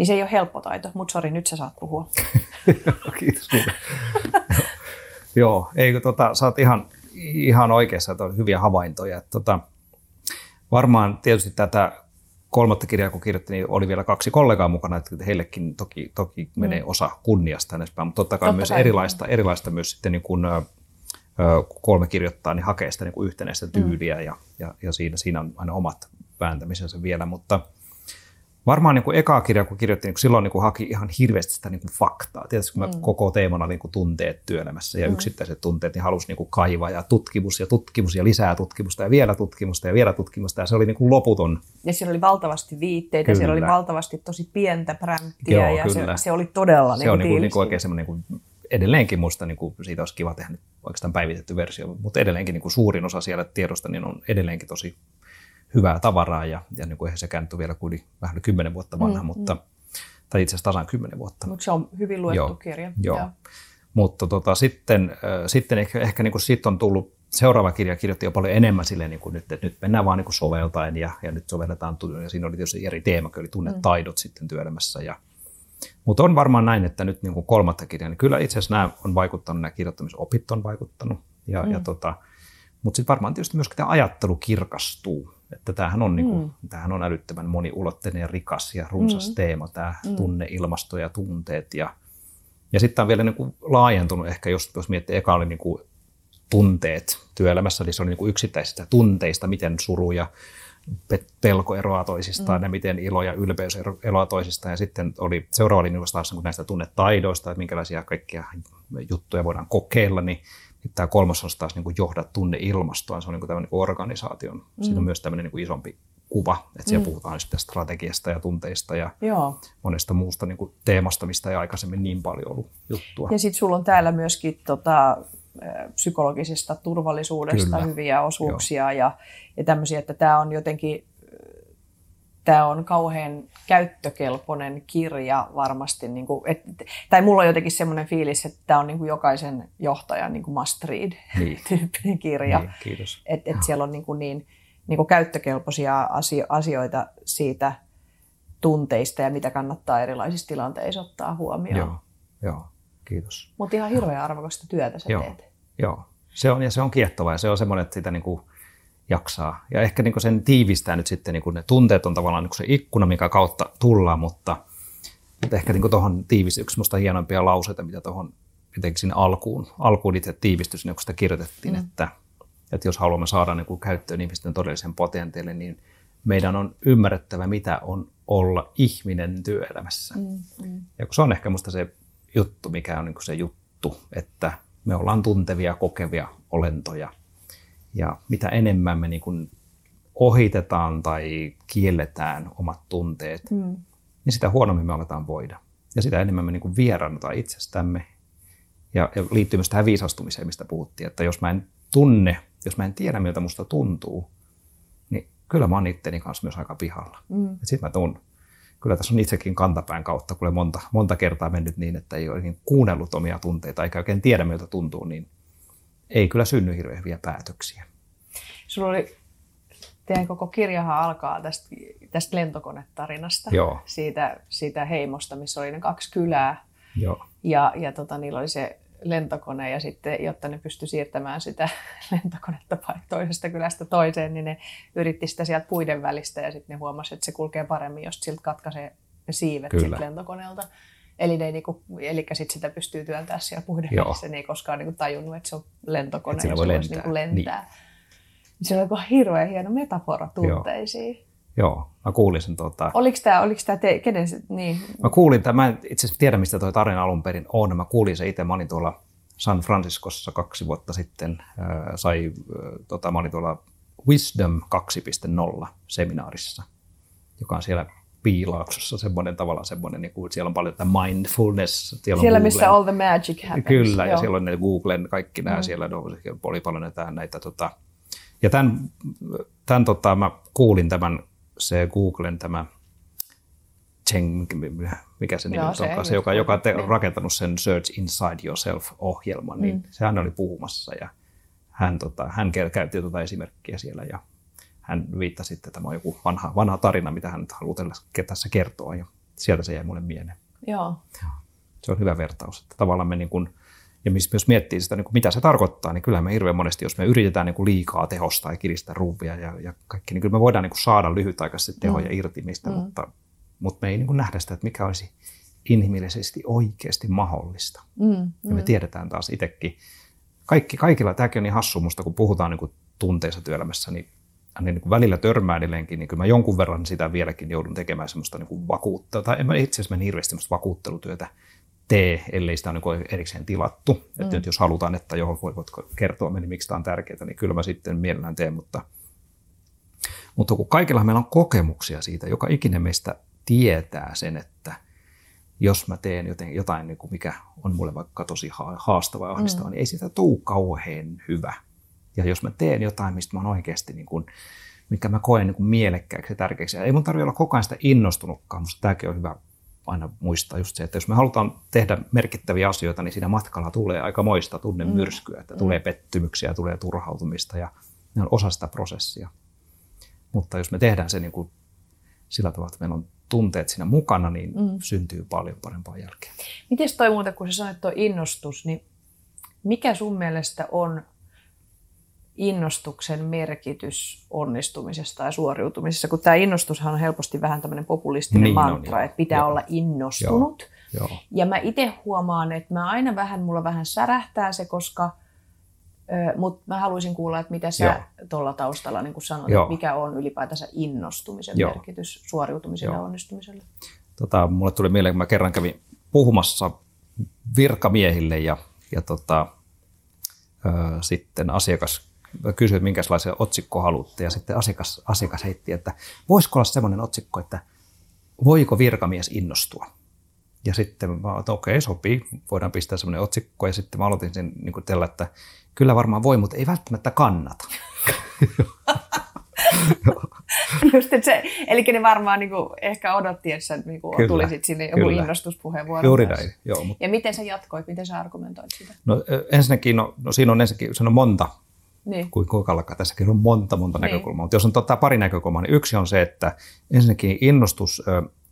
Niin se ei ole helppo taito, mutta sori, nyt sä saat puhua. Kiitos. Joo, eikö tota, sä oot ihan, ihan oikeassa, että on hyviä havaintoja. Että tota, varmaan tietysti tätä kolmatta kirjaa, kun kirjoitin, niin oli vielä kaksi kollegaa mukana, että heillekin toki, toki menee osa kunniasta tänne päin, mutta totta kai Totta myös kai. erilaista, erilaista myös sitten niin ö, ö, kun kolme kirjoittaa, niin hakee sitä niin kuin yhtenäistä tyyliä ja, ja, ja siinä, siinä on aina omat vääntämisensä vielä, mutta Varmaan niin kuin eka kirja, kun kirjoitin, niin silloin niin kuin haki ihan hirveästi sitä niin kuin faktaa. Tietysti kun mä mm. koko teemana niin kuin tunteet työelämässä ja mm. yksittäiset tunteet, niin halusi niin kuin kaivaa ja tutkimus ja tutkimus ja lisää tutkimusta ja vielä tutkimusta ja vielä tutkimusta. Ja se oli niin kuin loputon. Ja siellä oli valtavasti viitteitä, Kyllä. siellä oli valtavasti tosi pientä pränttiä Joo, ja se, kyllä. se oli todella Se on niin kuin, niin kuin oikein semmoinen niin kuin edelleenkin musta niin kuin siitä olisi kiva tehdä nyt oikeastaan päivitetty versio, mutta edelleenkin niin kuin suurin osa siellä tiedosta niin on edelleenkin tosi hyvää tavaraa ja, ja niin kuin eihän sekään nyt ole vielä kuin vähän kymmenen vuotta vanha, mm, mutta, tai itse asiassa tasan kymmenen vuotta. Mutta se on hyvin luettu Joo, kirja. Joo. Mutta tota, sitten, äh, sitten ehkä, ehkä niin kuin siitä on tullut, seuraava kirja kirjoitti jo paljon enemmän silleen, niin kuin nyt, että nyt mennään vaan niin kuin soveltaen ja, ja nyt sovelletaan, ja siinä oli tietysti eri teema, oli tunnetaidot mm. sitten työelämässä. Ja, mutta on varmaan näin, että nyt niin kuin kolmatta kirjaa, niin kyllä itse asiassa nämä on vaikuttanut, nämä kirjoittamisopit on vaikuttanut. Ja, mm. ja tota, mutta sitten varmaan tietysti myöskin tämä ajattelu kirkastuu. Että tämähän on, niinku, mm. tämähän on älyttömän moniulotteinen ja rikas ja runsas mm. teema, tämä mm. tunneilmasto ja tunteet. Ja, ja sitten on vielä niinku laajentunut ehkä, jos, jos miettii, eka oli niinku tunteet työelämässä, eli se oli niinku yksittäisistä tunteista, miten suru ja pe- pelko eroaa toisistaan mm. ja miten ilo ja ylpeys ero- eroaa toisistaan. Ja sitten oli seuraava linja taas niin näistä tunnetaidoista, että minkälaisia kaikkia juttuja voidaan kokeilla, niin nyt tämä kolmas on taas niin kuin johda tunneilmastoa, se on niin kuin tämmöinen niin organisaation, mm. siinä on myös tämmöinen niin kuin isompi kuva, että siellä mm. puhutaan sitten strategiasta ja tunteista ja Joo. monesta muusta niin kuin teemasta, mistä ei aikaisemmin niin paljon ollut juttua. Ja sitten sulla on täällä myöskin tota, psykologisesta turvallisuudesta Kyllä. hyviä osuuksia ja, ja tämmöisiä, että tämä on jotenkin tämä on kauhean käyttökelpoinen kirja varmasti, niin kuin, et, tai mulla on jotenkin semmoinen fiilis, että tämä on niin kuin jokaisen johtajan niin kuin must read Niin. tyyppinen kirja. Niin, kiitos. Että et siellä on niin, kuin niin, niin kuin käyttökelpoisia asio- asioita siitä tunteista ja mitä kannattaa erilaisissa tilanteissa ottaa huomioon. Joo, joo, kiitos. Mutta ihan hirveän arvokasta työtä sä Joo. teet. Joo, se on, ja se on kiehtovaa ja se on semmoinen, että sitä niin kuin jaksaa. Ja ehkä niin sen tiivistää nyt sitten, niin ne tunteet on tavallaan niin se ikkuna, mikä kautta tullaan, mutta, mutta ehkä niin tuohon tiivisti yksi musta hienompia lauseita, mitä tuohon jotenkin sinne alkuun, alkuun itse tiivistyi sinne, kun sitä kirjoitettiin, mm. että, että jos haluamme saada niin kuin käyttöön ihmisten todellisen potentiaalin, niin meidän on ymmärrettävä, mitä on olla ihminen työelämässä. Mm, mm. Ja se on ehkä musta se juttu, mikä on niin se juttu, että me ollaan tuntevia, kokevia olentoja. Ja mitä enemmän me niin kuin ohitetaan tai kielletään omat tunteet, mm. niin sitä huonommin me aletaan voida. Ja sitä enemmän me niin kuin vieraannutaan itsestämme. Ja, ja liittyy myös tähän viisastumiseen, mistä puhuttiin, että jos mä en tunne, jos mä en tiedä, miltä musta tuntuu, niin kyllä mä oon itteni kanssa myös aika pihalla. Mm. Sitten mä tuun kyllä tässä on itsekin kantapään kautta, kun monta, monta kertaa mennyt niin, että ei ole niin kuunnellut omia tunteita eikä oikein tiedä, miltä tuntuu, niin ei kyllä synny hirveän hyviä päätöksiä. Sulla oli, teidän koko kirjahan alkaa tästä, tästä lentokonetarinasta, Joo. Siitä, siitä heimosta, missä oli ne kaksi kylää. Joo. Ja, ja tota, niillä oli se lentokone ja sitten, jotta ne pysty siirtämään sitä lentokonetta toisesta kylästä toiseen, niin ne yritti sitä sieltä puiden välistä ja sitten ne huomasi, että se kulkee paremmin, jos siltä katkaisee ne siivet siltä lentokoneelta. Eli, ne ei niinku, eli sit sitä pystyy työntämään siellä puiden Joo. välissä. Ne ei koskaan niinku tajunnut, että se on lentokone Että voi lentää. niinku lentää. Niin. Se oli hirveän hieno metafora tunteisiin. Joo, mä kuulin sen. Tota... Oliko tämä, oliko tämä te, kenen se, niin? Mä kuulin tämän, mä en itse asiassa tiedä, mistä toi tarina alun perin on. Mä kuulin se itse, mä olin tuolla San Franciscossa kaksi vuotta sitten. Äh, sai, äh, tota, mä olin tuolla Wisdom 2.0 seminaarissa, joka on siellä Piilaaksossa semmoinen tavallaan semmoinen, niin kuin, siellä on paljon tätä mindfulness. Siellä, siellä on missä Googlen, all the magic happens. Kyllä, ja Joo. siellä on ne Googlen kaikki nämä, mm. siellä no, oli paljon näitä, näitä tota, ja tämän, tämän tota, mä kuulin tämän, se Googlen tämä Cheng, mikä se nimi Joo, se onkaan, se, joka, joka on te, niin. rakentanut sen Search Inside Yourself-ohjelman, niin Mm. sehän oli puhumassa ja hän, tota, hän kä- käytti tuota esimerkkiä siellä ja hän viittasi, että tämä on joku vanha, vanha tarina, mitä hän nyt haluaa tässä kertoa ja sieltä se jäi mulle mieleen. Joo. Se on hyvä vertaus, että tavallaan me niin kuin, ja jos miettii sitä, niin kuin mitä se tarkoittaa, niin kyllä me hirveän monesti, jos me yritetään niin kuin liikaa tehostaa ja kiristää ruuvia ja, ja kaikki, niin kyllä me voidaan niin kuin saada lyhytaikaisesti tehoja mm. irti mistä, mm. mutta, mutta me ei niin kuin nähdä sitä, että mikä olisi inhimillisesti oikeasti mahdollista. Mm, Ja me tiedetään taas itsekin, kaikki, kaikilla, tämäkin on niin hassu musta, kun puhutaan niin kuin tunteissa työelämässä, niin, niin kuin välillä törmää edelleenkin, niin kyllä mä jonkun verran sitä vieläkin joudun tekemään semmoista niin kuin vakuutta, tai en mä itse asiassa mä hirveästi semmoista vakuuttelutyötä tee, ellei sitä ole niin erikseen tilattu. Mm. Että nyt jos halutaan, että johon voitko kertoa, niin miksi tämä on tärkeää, niin kyllä mä sitten mielellään teen, mutta, mutta kun kaikilla meillä on kokemuksia siitä, joka ikinen meistä tietää sen, että jos mä teen joten, jotain, niin kuin mikä on mulle vaikka tosi ha- haastavaa ja ahdistavaa, mm. niin ei sitä tuu kauhean hyvä. Ja jos mä teen jotain, mistä mä oon oikeasti, niin kuin, mikä mä koen niin kuin mielekkääksi ja tärkeäksi, ja ei mun tarvitse olla koko ajan sitä innostunutkaan, musta tämäkin on hyvä aina muistaa just se, että jos me halutaan tehdä merkittäviä asioita, niin siinä matkalla tulee aika moista tunnemyrskyä, että mm. tulee pettymyksiä, tulee turhautumista ja ne on osa sitä prosessia. Mutta jos me tehdään se niin kuin sillä tavalla, että meillä on tunteet siinä mukana, niin mm. syntyy paljon parempaa jälkeä. Miten toi muuten, kun sä sanoit tuo innostus, niin mikä sun mielestä on innostuksen merkitys onnistumisesta ja suoriutumisessa? Kun tämä innostushan on helposti vähän tämmöinen populistinen Niin on, mantra, joo. että pitää Joo. olla innostunut. Joo. Ja mä itse huomaan, että mä aina vähän, mulla vähän särähtää se, koska mutta mä haluaisin kuulla, että mitä sä tuolla taustalla niin sanot, Joo. mikä on ylipäätänsä innostumisen Joo. merkitys suoriutumiselle ja Joo. onnistumiselle. Tota, mulle tuli mieleen, kun mä kerran kävin puhumassa virkamiehille ja, ja tota, ö, sitten asiakas kysyi, että minkälaisen otsikko haluatte ja sitten asiakas, asiakas heitti, että voisiko olla semmoinen otsikko, että voiko virkamies innostua? Ja sitten mä että okei, sopii, voidaan pistää semmoinen otsikko. Ja sitten mä aloitin sen niin kuin tällä, että kyllä varmaan voi, mutta ei välttämättä kannata. Just, että se, eli ne varmaan niin kuin, ehkä odotti, että sä niin kuin, tulisit sinne joku kyllä. innostuspuheenvuoro. Juuri näin, joo. Mutta... Ja miten sä jatkoit, miten sä argumentoit sitä? No ensinnäkin, no, no siinä on ensinnäkin se on monta, niin. kuin kokallaka. Tässäkin on monta, monta niin. näkökulmaa. Mutta jos on tota pari näkökulmaa, niin yksi on se, että ensinnäkin innostus,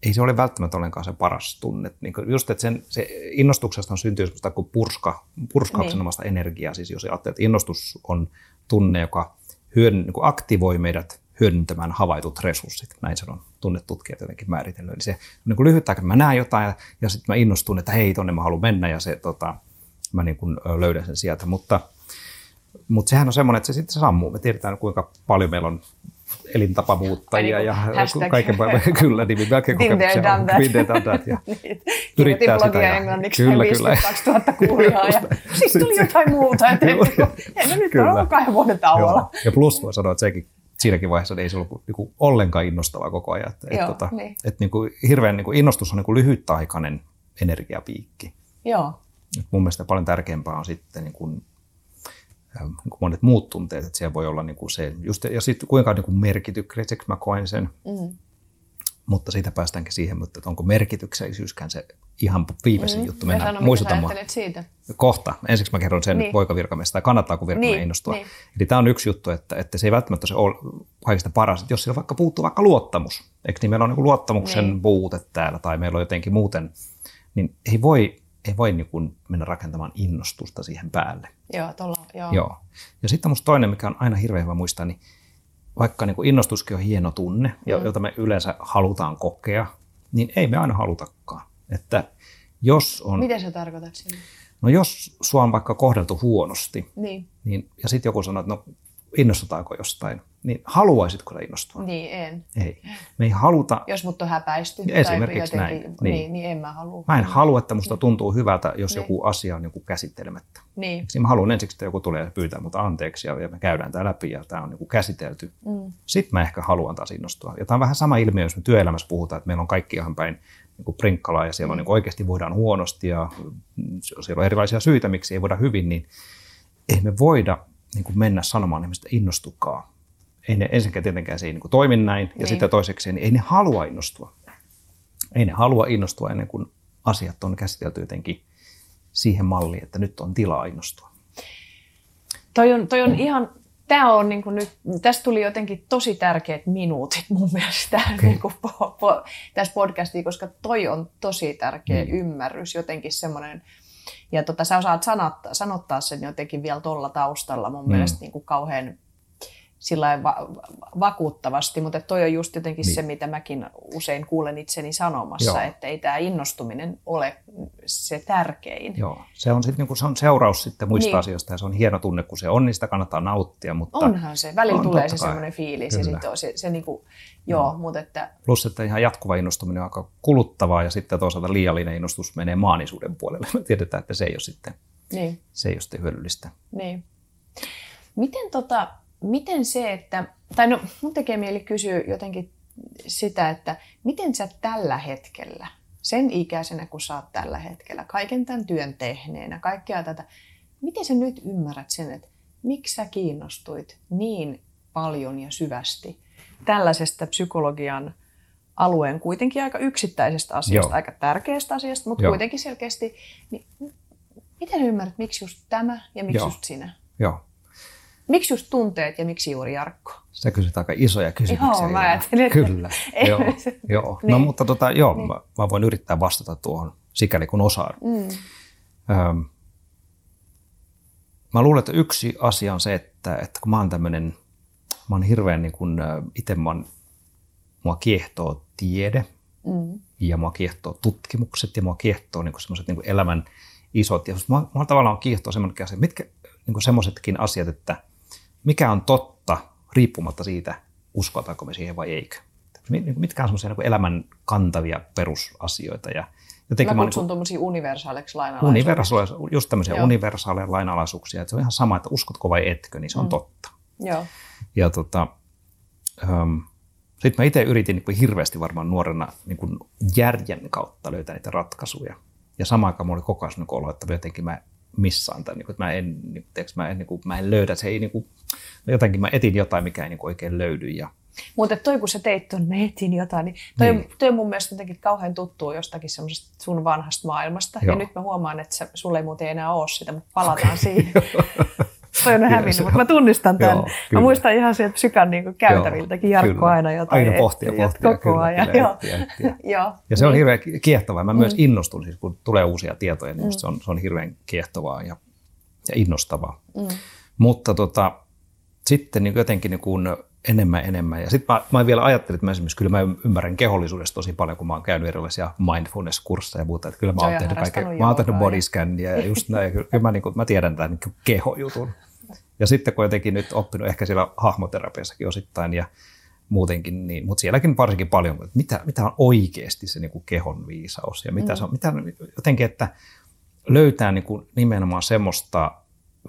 ei se ole välttämättä ollenkaan se paras tunne. Niin just, että sen, se innostuksesta on syntyy sellaista kuin purska, purskauksenomaista niin. energiaa. Siis jos ajattelee, että innostus on tunne, joka hyön, niin aktivoi meidät hyödyntämään havaitut resurssit. Näin se on tunnetutkijat jotenkin määritellyt. Eli se on niin kuin lyhyt aika, mä näen jotain ja, ja sitten mä innostun, että hei, tonne mä haluan mennä ja se, tota, mä niin kuin löydän sen sieltä. Mutta, mutta sehän on semmoinen, että se sitten sammuu. Me tiedetään, kuinka paljon meillä on elintapamuuttajia ja hashtag. kaiken kyllä, niin melkein kokemuksia on. Been there, done that. Ja niin. yrittää sitä. Ja, englanniksi kyllä, kyllä. 2000 kuulijaa ja sitten tuli jotain muuta. Että ei nyt kyllä. on kahden vuoden tauolla. Ja plus voi sanoa, että sekin siinäkin vaiheessa ei se ollut niin ollenkaan innostavaa koko ajan. Että, Joo, et, tota, niin. et, niin kuin, hirveän niin kuin innostus on niin kuin lyhytaikainen energiapiikki. Joo. Et mun mielestä paljon tärkeämpää on sitten niin niin kuin monet muut tunteet, että siellä voi olla niin kuin se, just, ja sitten kuinka niin kuin merkitykselliseksi mä koen sen, mm. mutta siitä päästäänkin siihen, että onko merkityksellisyyskään se ihan viimeisin mm. juttu. Mennään, sano, muistuta mua. siitä. Kohta. Ensiksi mä kerron sen niin. poikavirkamies, tai kannattaako virkamies niin. innostua. Niin. Eli tämä on yksi juttu, että, että se ei välttämättä se ole kaikista paras, että jos siellä vaikka puuttuu vaikka luottamus, eikö niin meillä on niin luottamuksen niin. puute täällä, tai meillä on jotenkin muuten, niin ei voi ei voi niin kuin mennä rakentamaan innostusta siihen päälle. Joo, tolla, joo. joo. Ja sitten musta toinen, mikä on aina hirveän hyvä muistaa, niin vaikka niin kuin innostuskin on hieno tunne, mm. jota me yleensä halutaan kokea, niin ei me aina halutakaan. Että jos on... Miten sä tarkoitat sinne? No jos sua on vaikka kohdeltu huonosti, niin. Niin, ja sitten joku sanoo, että no innostutaanko jostain, niin haluaisitko sä innostua? Niin, en. Ei. Me ei haluta... Jos mut on häpäisty. Esimerkiksi tai näin. Niin. Niin, niin en mä halua. Mä en halua, että musta tuntuu hyvältä, jos niin. joku asia on joku käsittelemättä. Niin. Siksi mä haluan ensiksi, että joku tulee ja pyytää mut anteeksi ja me käydään tämä läpi ja tämä on joku käsitelty. Mm. Sitten mä ehkä haluan taas innostua. Ja tämä on vähän sama ilmiö, jos me työelämässä puhutaan, että meillä on kaikki ihan päin niin prinkkalaa ja siellä on mm. niin oikeasti voidaan huonosti ja siellä on erilaisia syitä, miksi ei voida hyvin, niin ei me voida niin kuin mennä sanomaan ihmistä innostukaa. Ei ne, ensinnäkään tietenkään se ei niin kuin toimi näin, ja niin. sitten toiseksi niin ei ne halua innostua. Ei ne halua innostua ennen kuin asiat on käsitelty jotenkin siihen malliin, että nyt on tilaa innostua. Toi on, toi on ihan, tämä on niin kuin nyt, tästä tuli jotenkin tosi tärkeät minuutit mun mielestä okay. niin kuin po, po, tässä podcastiin, koska toi on tosi tärkeä mm. ymmärrys, jotenkin semmoinen, ja tota, sä osaat sanottaa, sanottaa sen jotenkin vielä tuolla taustalla mun mm. mielestä niin kuin kauhean sillä va- vakuuttavasti, mutta toi on just jotenkin niin. se, mitä mäkin usein kuulen itseni sanomassa, Joo. että ei tämä innostuminen ole se tärkein. Joo, se on, sit, niinku, se on seuraus sitten muista niin. asioista ja se on hieno tunne, kun se on, niin sitä kannattaa nauttia. Mutta Onhan se, välillä on, tulee se semmoinen fiilis Kyllä. ja sitten se, se niinku, joo, no. mutta että... Plus, että ihan jatkuva innostuminen on aika kuluttavaa ja sitten toisaalta liiallinen innostus menee maanisuuden puolelle. Me tiedetään, että se ei ole sitten, niin. se ei ole sitten hyödyllistä. Niin. Miten tota, miten se, että, tai no mun tekee mieli kysyä jotenkin sitä, että miten sä tällä hetkellä, sen ikäisenä kuin sä oot tällä hetkellä, kaiken tämän työn tehneenä, kaikkea tätä, miten sä nyt ymmärrät sen, että miksi sä kiinnostuit niin paljon ja syvästi tällaisesta psykologian alueen kuitenkin aika yksittäisestä asiasta, Joo. aika tärkeästä asiasta, mutta Joo. kuitenkin selkeästi, niin miten ymmärrät, miksi just tämä ja miksi Joo. just sinä? Joo. Miksi just tunteet ja miksi juuri Jarkko? Sä kysyt aika isoja kysymyksiä. Joo, mä ajattelin, että... Kyllä, joo. joo. No niin. mutta tota, joo, niin. mä, mä voin yrittää vastata tuohon sikäli kun osaan. Mm. Öm, mä luulen, että yksi asia on se, että, että kun mä oon tämmöinen, mä oon hirveän niin kuin, itse mä oon, mua kiehtoo tiede mm. ja mua kiehtoo tutkimukset ja mua kiehtoo niin semmoiset niin elämän isot. Ja mua, mua tavallaan kiehtoo semmoinen asia, mitkä niin semmoisetkin asiat, että mikä on totta riippumatta siitä, uskotaanko me siihen vai eikö. Niin mitkä on semmoisia niin elämän kantavia perusasioita. Ja jotenkin mä kutsun niin tuommoisia universaaleiksi lainalaisuuksia. Just tämmöisiä Joo. universaaleja lainalaisuuksia. Että se on ihan sama, että uskotko vai etkö, niin se on mm. totta. Joo. Ja tota, um, sitten mä itse yritin niin kuin hirveästi varmaan nuorena niin kuin järjen kautta löytää niitä ratkaisuja. Ja samaan aikaan mulla oli koko ajan niin olo, että jotenkin mä missaan tai niin kuin, että mä en, niin, tiiäks, mä en, niin kuin, mä en löydä, se ei niin kuin, jotenkin mä etin jotain, mikä ei niin kuin oikein löydy. Ja, mutta toi kun sä teit tuon, mä etin jotain, niin toi, niin. toi on mun mielestä jotenkin kauhean tuttua jostakin semmoisesta sun vanhasta maailmasta. Joo. Ja nyt mä huomaan, että se, sulle ei muuten enää ole sitä, mutta palataan okay. siihen. toi on hävinnyt, mutta mä tunnistan tämän. Joo, mä muistan ihan sieltä psykan niin käytäviltäkin Jarkko kyllä. aina jotain. Aina pohtia, pohtia. Koko kyllä, ajan. Kyllä, etsiä, etsiä. Joo. Ja se on niin. hirveän kiehtovaa. Mä myös mm. innostun, siis kun tulee uusia tietoja, niin mm. se, on, se on hirveän kiehtovaa ja, ja innostavaa. Mm. Mutta tota, sitten niin jotenkin niin kuin enemmän enemmän. Ja sitten mä, mä vielä ajattelin, että mä esimerkiksi kyllä mä ymmärrän kehollisuudesta tosi paljon, kun mä oon käynyt erilaisia mindfulness-kursseja ja muuta. Että kyllä mä oon tehnyt, kaiken, mä oon tehnyt bodyscannia ja just näin. Kyllä mä, niin kuin, mä tiedän tämän niin kehojutun. Ja sitten kun jotenkin nyt oppinut ehkä siellä hahmoterapiassakin osittain ja muutenkin, niin, mutta sielläkin varsinkin paljon, että mitä, mitä on oikeasti se niin kuin kehon viisaus ja mitä mm. se on, mitä, jotenkin, että löytää niin kuin nimenomaan semmoista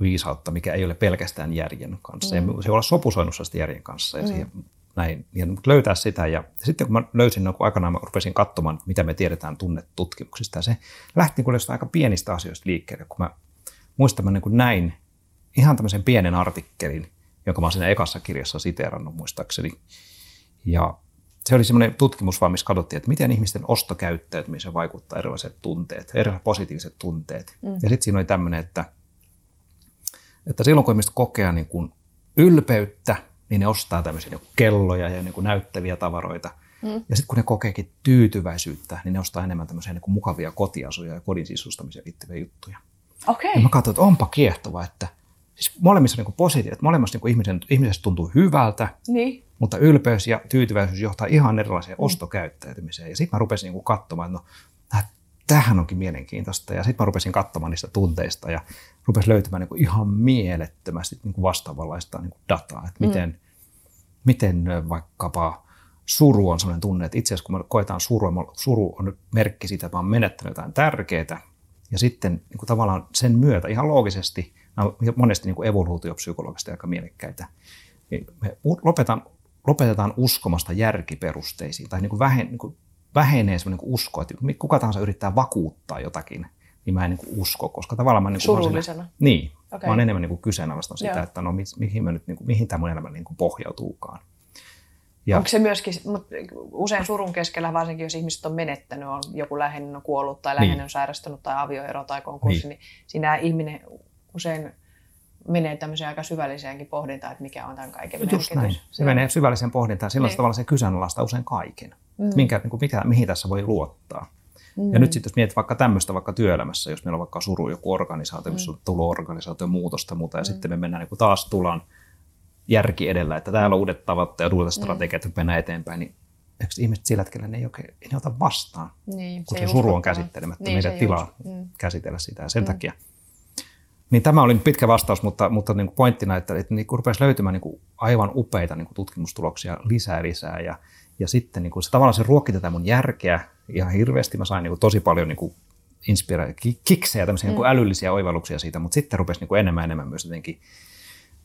viisautta, mikä ei ole pelkästään järjen kanssa. Mm. Ja se voi olla sopusoinnussa järjen kanssa ja mm. siihen, näin, ja löytää sitä. Ja sitten kun mä löysin, no, kun aikanaan mä rupesin katsomaan, mitä me tiedetään tunnetutkimuksista, ja se lähti niin aika pienistä asioista liikkeelle, kun mä muistan, mä niin kuin näin ihan tämmöisen pienen artikkelin, jonka mä olen siinä ekassa kirjassa siteerannut muistaakseni. Ja se oli semmoinen tutkimus vaan, missä katsottiin, että miten ihmisten ostokäyttäytymiseen vaikuttaa erilaiset tunteet, erilaiset positiiviset tunteet. Mm. Ja sitten siinä oli tämmöinen, että, että silloin kun ihmiset kokee niin kuin ylpeyttä, niin ne ostaa tämmöisiä niin kelloja ja niin kuin näyttäviä tavaroita. Mm. Ja sitten kun ne kokeekin tyytyväisyyttä, niin ne ostaa enemmän tämmöisiä niin kuin mukavia kotiasuja ja kodin sisustamiseen liittyviä juttuja. Okay. Ja mä katsoin, että onpa kiehtova, että siis molemmissa on niin positiivista, että molemmissa niin ihmisen, ihmisestä tuntuu hyvältä, niin. mutta ylpeys ja tyytyväisyys johtaa ihan erilaiseen mm. ostokäyttäytymiseen. Ja sitten mä rupesin niin katsomaan, että no, tämähän onkin mielenkiintoista. Ja sitten mä rupesin katsomaan niistä tunteista ja rupesin löytämään niin ihan mielettömästi niin vastaavanlaista niin dataa, että miten, mm. miten vaikkapa suru on sellainen tunne, että itse asiassa kun me koetaan surua, suru on merkki siitä, että mä oon menettänyt jotain tärkeää, ja sitten niin kuin tavallaan sen myötä ihan loogisesti – nämä on monesti niin kuin evoluutiopsykologista aika mielekkäitä. Niin me lopetan, lopetetaan uskomasta järkiperusteisiin tai niin kuin vähen, niin kuin vähenee sellainen niin usko, että kuka tahansa yrittää vakuuttaa jotakin, niin mä en niin usko, koska tavallaan mä niin kuin Surullisena? Siinä, niin, okay. mä oon enemmän niin kyseenalaistan sitä, Joo. että no mihin, mä nyt, niin kuin, mihin tämä mun elämä niin kuin pohjautuukaan. Ja. Onko se myöskin, usein surun keskellä, varsinkin jos ihmiset on menettänyt, on joku läheinen on kuollut tai läheinen niin. on sairastunut tai avioero tai konkurssi, niin, niin siinä ihminen usein menee tämmöiseen aika syvälliseenkin pohdintaan, että mikä on tämän kaiken Just merkitys. Näin. Se menee syvälliseen pohdintaan. Silloin niin. tavalla se kyseenalaistaa usein kaiken. Mm. Minkä, niin kuin, mikä, mihin tässä voi luottaa. Mm. Ja nyt sitten jos mietit vaikka tämmöistä vaikka työelämässä, jos meillä on vaikka suru joku organisaatio, missä mm. on tullut organisaation muutosta muuta, ja mm. sitten me mennään niin taas tullaan järki edellä, että täällä on uudet tavoitteet, uudet mm. strategiat, että mennään eteenpäin, niin eikö ihmiset sillä hetkellä ne ei, oikein, ei ne ota vastaan, niin, kun se, se suru on käsittelemättä, niin, meidän tilaa mm. käsitellä sitä. Ja sen mm. takia niin tämä oli pitkä vastaus, mutta, mutta niin kuin pointtina, että, että niin rupesi löytymään niin kuin aivan upeita niin kuin tutkimustuloksia lisää lisää. Ja, ja sitten niin kuin se, tavallaan se ruokki tätä mun järkeä ihan hirveästi. Mä sain niin kuin tosi paljon niin kuin inspira- kiksejä, tämmöisiä mm. niin kuin älyllisiä oivalluksia siitä, mutta sitten rupesi niin kuin enemmän enemmän myös jotenkin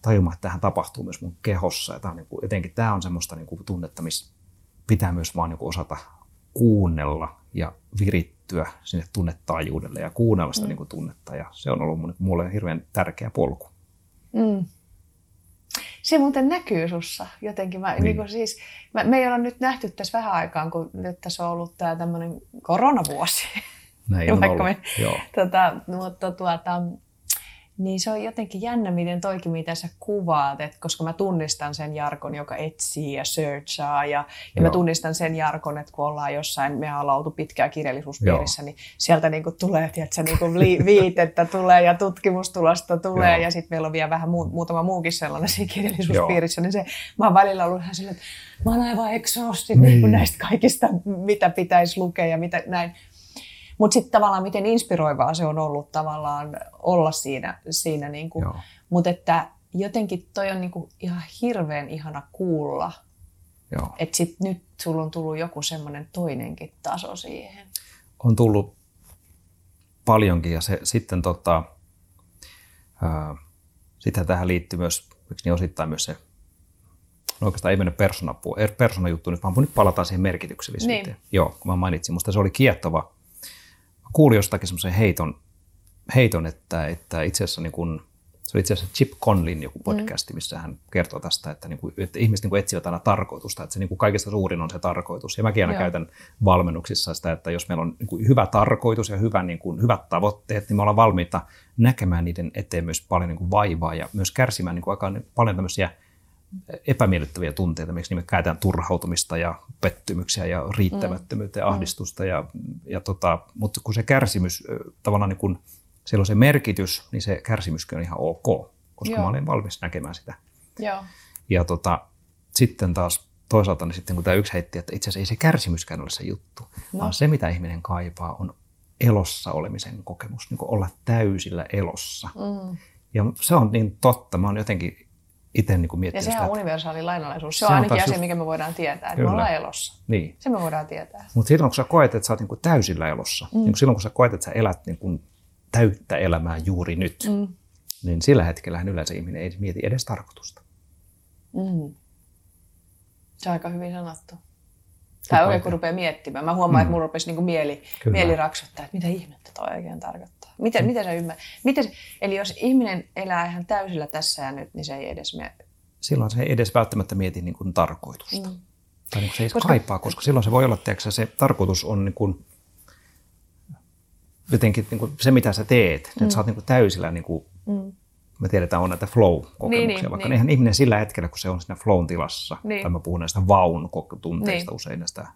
tajumaan, että tähän tapahtuu myös mun kehossa. Ja tämä on niin kuin, jotenkin tämä on semmoista niin kuin tunnetta, missä pitää myös vaan niin kuin osata kuunnella ja virittyä sinne tunnetaajuudelle ja kuunnella sitä mm. niin kuin tunnetta. Ja se on ollut mulle hirveän tärkeä polku. Mm. Se muuten näkyy sussa jotenkin. Mä, niin. Niin kuin siis, mä, me ei olla nyt nähty tässä vähän aikaan, kun nyt tässä on ollut tämä tämmöinen koronavuosi. Näin on Vaikka ollut. Me, Joo. Tota, mutta tuota, niin se on jotenkin jännä, miten toikin, mitä sä kuvaat, että koska mä tunnistan sen Jarkon, joka etsii ja searchaa, ja, ja mä tunnistan sen Jarkon, että kun ollaan jossain, me ollaan oltu pitkään kirjallisuuspiirissä, Joo. niin sieltä niinku tulee, tiedätkö, niinku viitettä tulee ja tutkimustulosta tulee, Joo. ja sitten meillä on vielä vähän muu, muutama muukin sellainen siinä kirjallisuuspiirissä, Joo. niin se, mä oon välillä ollut ihan silleen, että mä oon aivan exhausted niin. Niin näistä kaikista, mitä pitäisi lukea ja mitä näin. Mutta sitten tavallaan miten inspiroivaa se on ollut tavallaan olla siinä. siinä niinku. Mutta että jotenkin toi on niinku ihan hirveän ihana kuulla. Että sit nyt sulla on tullut joku semmoinen toinenkin taso siihen. On tullut paljonkin ja se sitten tota, ää, sitä tähän liittyy myös, niin osittain myös se no oikeastaan ei mennyt persona, persona juttu nyt, vaan nyt palataan siihen merkityksellisyyteen. Niin. Joo, kun mä mainitsin, musta se oli kiehtova. Kuulin jostakin semmoisen heiton, heiton että, että itse asiassa niin kun, se oli itse asiassa Chip Conlin joku mm. podcasti, missä hän kertoo tästä, että, niin kuin, että ihmiset niin kuin etsivät aina tarkoitusta, että se niin kuin kaikista suurin on se tarkoitus. Ja mäkin aina Joo. käytän valmennuksissa sitä, että jos meillä on niin kuin hyvä tarkoitus ja hyvä, niin kuin, hyvät tavoitteet, niin me ollaan valmiita näkemään niiden eteen myös paljon niin kuin vaivaa ja myös kärsimään niin kuin aika paljon tämmöisiä epämiellyttäviä tunteita, miksi nimet käytetään turhautumista ja pettymyksiä ja riittämättömyyttä ja mm. ahdistusta. Ja, ja tota, mutta kun se kärsimys tavallaan niin kun siellä on se merkitys, niin se kärsimyskin on ihan ok, koska Joo. mä olen valmis näkemään sitä. Joo. Ja tota, sitten taas toisaalta niin sitten kun tämä yksi heitti, että itse asiassa ei se kärsimyskään ole se juttu, no. vaan se mitä ihminen kaipaa on elossa olemisen kokemus, niin olla täysillä elossa. Mm. Ja se on niin totta. Mä oon jotenkin itse niin miettinyt Ja sehän sitä, on universaali lainalaisuus. Se, se on ainakin asia, just... mikä me voidaan tietää, että Kyllä. me ollaan elossa. Niin. Se me voidaan tietää. Mutta silloin kun sä koet, että sä oot niin täysillä elossa, mm. niin silloin kun sä koet, että sä elät niin kuin täyttä elämää juuri nyt, mm. niin sillä hetkellähän yleensä ihminen ei mieti edes tarkoitusta. Mm. Se on aika hyvin sanottu. Tai oikein kun rupeaa miettimään. Mä huomaan, mm. että mulla rupesi niin mieli, mieli raksuttaa, että mitä ihmettä toi oikein tarkoittaa. Miten, mm. miten se ymmärrät? Miten, eli jos ihminen elää ihan täysillä tässä ja nyt, niin se ei edes me... Silloin se ei edes välttämättä mieti niin kuin tarkoitusta. Mm. Tai niin kuin se ei koska... kaipaa, koska silloin se voi olla, että se tarkoitus on niin kuin, jotenkin niin kuin se, mitä sä teet. Mm. Että sä oot niin kuin täysillä, niin kuin, mm. Me tiedetään on näitä flow-kokemuksia, niin, niin, vaikka niin. eihän ihminen sillä hetkellä, kun se on siinä flown tilassa, niin. tai mä puhun näistä vaun-tunteista niin. usein näistä,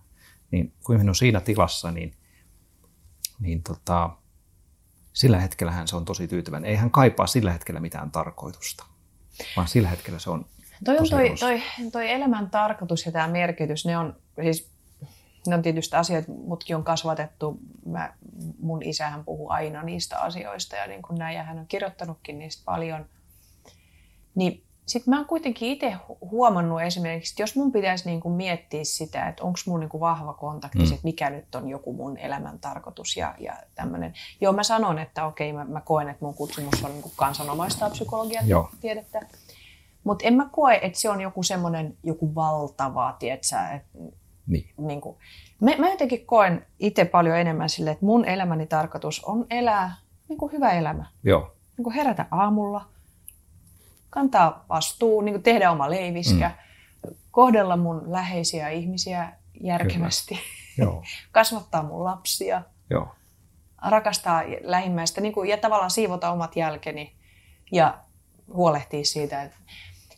niin kun ihminen on siinä tilassa, niin, niin tota, sillä hetkellä se on tosi tyytyväinen. Ei hän kaipaa sillä hetkellä mitään tarkoitusta, vaan sillä hetkellä se on Toi, on toi, toi, toi elämän tarkoitus ja tämä merkitys, ne on, siis, ne on tietysti asioita, mutkin on kasvatettu. Mä, mun isähän puhuu aina niistä asioista ja niin kuin näin, ja hän on kirjoittanutkin niistä paljon. Niin sitten mä oon kuitenkin itse huomannut esimerkiksi, että jos mun pitäisi niin kuin miettiä sitä, että onko mun niin kuin vahva kontakti, mm. että mikä nyt on joku mun elämän tarkoitus ja, ja tämmöinen. Joo, mä sanon, että okei, mä, mä koen, että mun kutsumus on niin kuin kansanomaista psykologiaa tiedettä. Mutta en mä koe, että se on joku semmoinen joku valtava, tietsä, että niin. Niin kuin, mä, mä jotenkin koen itse paljon enemmän sille, että mun elämäni tarkoitus on elää niin kuin hyvä elämä. Joo. Niin kuin herätä aamulla – kantaa vastuu, niin tehdä oma leiviskä, mm. kohdella mun läheisiä ihmisiä järkevästi, Joo. kasvattaa mun lapsia, Joo. rakastaa lähimmäistä niin kuin, ja tavallaan siivota omat jälkeni ja huolehtia siitä, että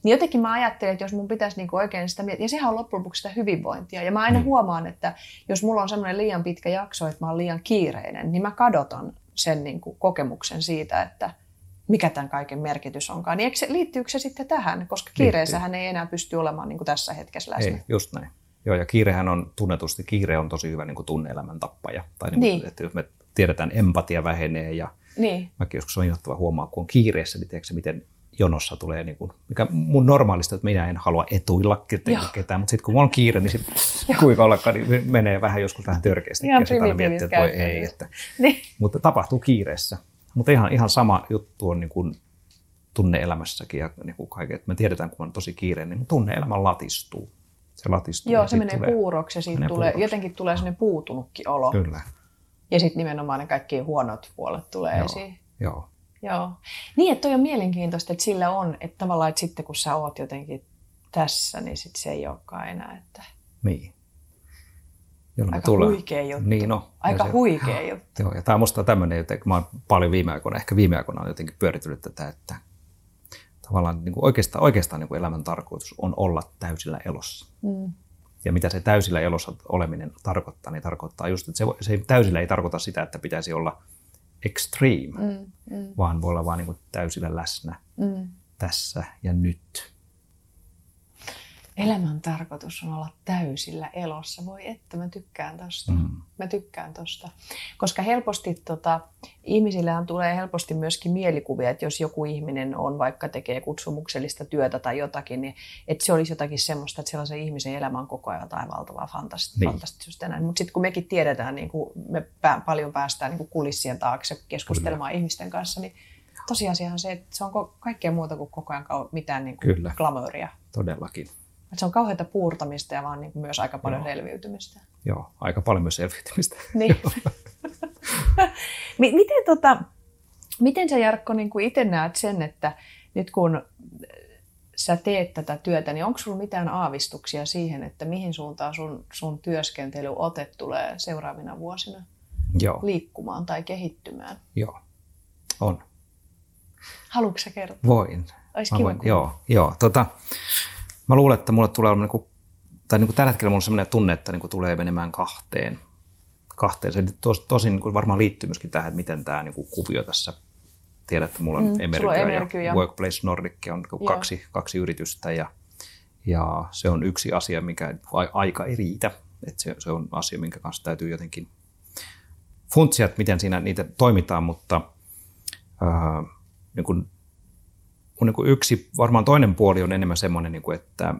niin jotenkin mä ajattelen, että jos mun pitäisi niinku oikein sitä miettiä, ja sehän on loppujen lopuksi sitä hyvinvointia. Ja mä aina mm. huomaan, että jos mulla on semmoinen liian pitkä jakso, että mä oon liian kiireinen, niin mä kadotan sen niinku kokemuksen siitä, että mikä tämän kaiken merkitys onkaan. Niin se, liittyykö se sitten tähän? Koska kiireessähän ei enää pysty olemaan niin kuin tässä hetkessä läsnä. Ei, just näin. Joo, ja kiirehän on tunnetusti, kiire on tosi hyvä niin kuin tunne-elämän tappaja. Tai niin kuin, niin. että jos me tiedetään, empatia vähenee ja niin. mäkin joskus on innoittava huomaa, kun on kiireessä, niin tiedätkö, miten jonossa tulee, niin kuin, mikä mun normaalista, että minä en halua etuilla ketään, ketään mutta sitten kun mulla on kiire, niin kuinka ollakaan, niin menee vähän joskus vähän törkeästi. Ihan ja miettiä, että voi ei. Että, niin. Mutta tapahtuu kiireessä. Mutta ihan, ihan sama juttu on niin kuin tunne-elämässäkin ja niin kuin kaiken. Että me tiedetään, kun on tosi kiireinen, niin tunne-elämä latistuu. Se latistuu. Joo, se menee tulee, puuroksi ja siitä tulee, puuroksi. jotenkin tulee sellainen puutunutkin olo. Kyllä. Ja sitten nimenomaan ne kaikki huonot puolet tulee Joo. esiin. Joo. Joo. Niin, että toi on mielenkiintoista, että sillä on, että tavallaan, että sitten kun sä oot jotenkin tässä, niin sit se ei olekaan enää. Että... Niin. Jolloin Aika tulee. huikea juttu. Niin, no. Aika se, huikea juttu. Joo, ja tämä on musta tämmöinen, että mä oon paljon viime aikoina, ehkä viime aikoina on jotenkin pyöritellyt tätä, että tavallaan niin kuin oikeastaan, oikeastaan niin kuin elämän tarkoitus on olla täysillä elossa. Mm. Ja mitä se täysillä elossa oleminen tarkoittaa, niin tarkoittaa just, että se, se täysillä ei tarkoita sitä, että pitäisi olla extreme, mm, mm. vaan voi olla vaan niin kuin täysillä läsnä mm. tässä ja nyt elämän tarkoitus on olla täysillä elossa. Voi että, mä tykkään tosta. Mm. Mä tykkään tosta. Koska helposti tota, ihmisillähän tulee helposti myöskin mielikuvia, että jos joku ihminen on vaikka tekee kutsumuksellista työtä tai jotakin, niin että se olisi jotakin semmoista, että sellaisen ihmisen elämä on koko ajan jotain valtavaa fantastista. Niin. fantastista Mutta sitten kun mekin tiedetään, niin kuin me pä- paljon päästään niin kuin kulissien taakse keskustelemaan Kyllä. ihmisten kanssa, niin tosiasiahan se, että se on kaikkea muuta kuin koko ajan mitään niin kuin Kyllä. glamouria. Todellakin. Että se on kauheata puurtamista ja vaan niin myös aika paljon Joo. selviytymistä. Joo, aika paljon myös selviytymistä. Niin. Mi- miten, tota, miten sä Jarkko niin kuin itse näet sen, että nyt kun sä teet tätä työtä, niin onko sulla mitään aavistuksia siihen, että mihin suuntaan sun, sun työskentelyote tulee seuraavina vuosina Joo, liikkumaan tai kehittymään? joo, on. Haluatko sä kertoa? Voin. Olisi kiva voin, joo, joo. Tota, mä luulen, että mulle tulee olemaan, niin kuin, tai niin kuin tällä hetkellä mulla on sellainen tunne, että niin kuin tulee menemään kahteen. kahteen. Se tos, tosin niin kuin varmaan liittyy myöskin tähän, että miten tämä niin kuin kuvio tässä, tiedät, että mulla on Mm, Emergy on ja Emergy ja- Workplace Nordic on niin kaksi, kaksi yritystä ja, ja se on yksi asia, mikä aika ei riitä. Että se, se on asia, minkä kanssa täytyy jotenkin funtsia, että miten siinä niitä toimitaan, mutta ää, niin kuin mun niin kuin yksi, varmaan toinen puoli on enemmän semmoinen, niin kuin, että,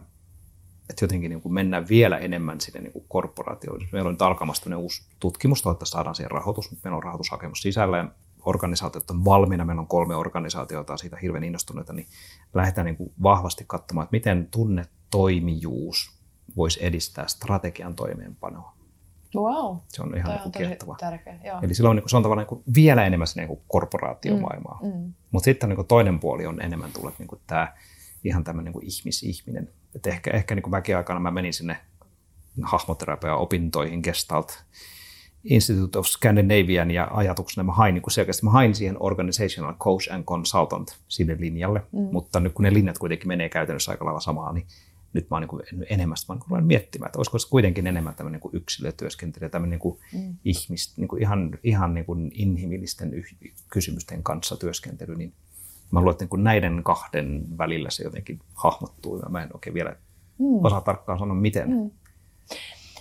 että jotenkin niin kuin mennään vielä enemmän sinne niin kuin korporaatioon. Meillä on nyt alkamassa uusi tutkimus, toivottavasti saadaan siihen rahoitus, mutta meillä on rahoitushakemus sisällä ja organisaatiot on valmiina, meillä on kolme organisaatiota siitä hirveän innostuneita, niin lähdetään niin kuin vahvasti katsomaan, että miten tunnetoimijuus voisi edistää strategian toimeenpanoa. Wow, Se on ihan niin on kuin tosi kiehtova. tärkeä. Joo. Eli silloin niin kuin, se on tavallaan niin kuin vielä enemmän sinne niin kuin korporaatiomaailmaa. Mm. Mutta sitten niin kuin toinen puoli on enemmän tullut niin kuin tämä ihan tämmöinen niin ihmis-ihminen. Et ehkä ehkä niin kuin mäkin aikana mä menin sinne hahmoterapia-opintoihin Gestalt Institute of Scandinavian ja ajatuksena mä hain niin kuin selkeästi, mä hain siihen organizational coach and consultant sille linjalle, mm. mutta nyt kun ne linjat kuitenkin menee käytännössä aika lailla samaa, niin nyt mä oon niin kuin enemmän mä oon miettimään, että olisiko se kuitenkin enemmän tämmöinen niin kuin yksilötyöskentely, tämmöinen niin kuin mm. ihmis, niin kuin ihan, ihan niin kuin inhimillisten yh, kysymysten kanssa työskentely, niin mä luulen, että niin kuin näiden kahden välillä se jotenkin hahmottuu, ja mä en oikein vielä mm. osaa tarkkaan sanoa, miten. Mm.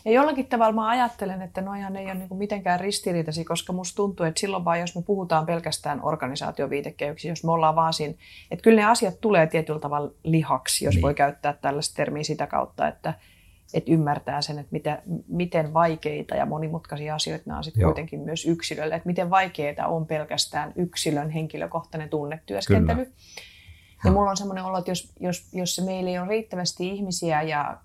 Ja jollakin tavalla mä ajattelen, että noihan ei ole niin mitenkään ristiriitaisia, koska musta tuntuu, että silloin vaan, jos me puhutaan pelkästään organisaatioviitekehyksiä, jos me ollaan vaan siinä, että kyllä ne asiat tulee tietyllä tavalla lihaksi, jos Niin. voi käyttää tällaista termiä sitä kautta, että, että ymmärtää sen, että mitä, miten vaikeita ja monimutkaisia asioita nämä on sitten kuitenkin myös yksilölle, että miten vaikeita on pelkästään yksilön henkilökohtainen tunnetyöskentely. Kyllä. Ja mulla on semmoinen olo, että jos, jos, jos meillä ei ole riittävästi ihmisiä ja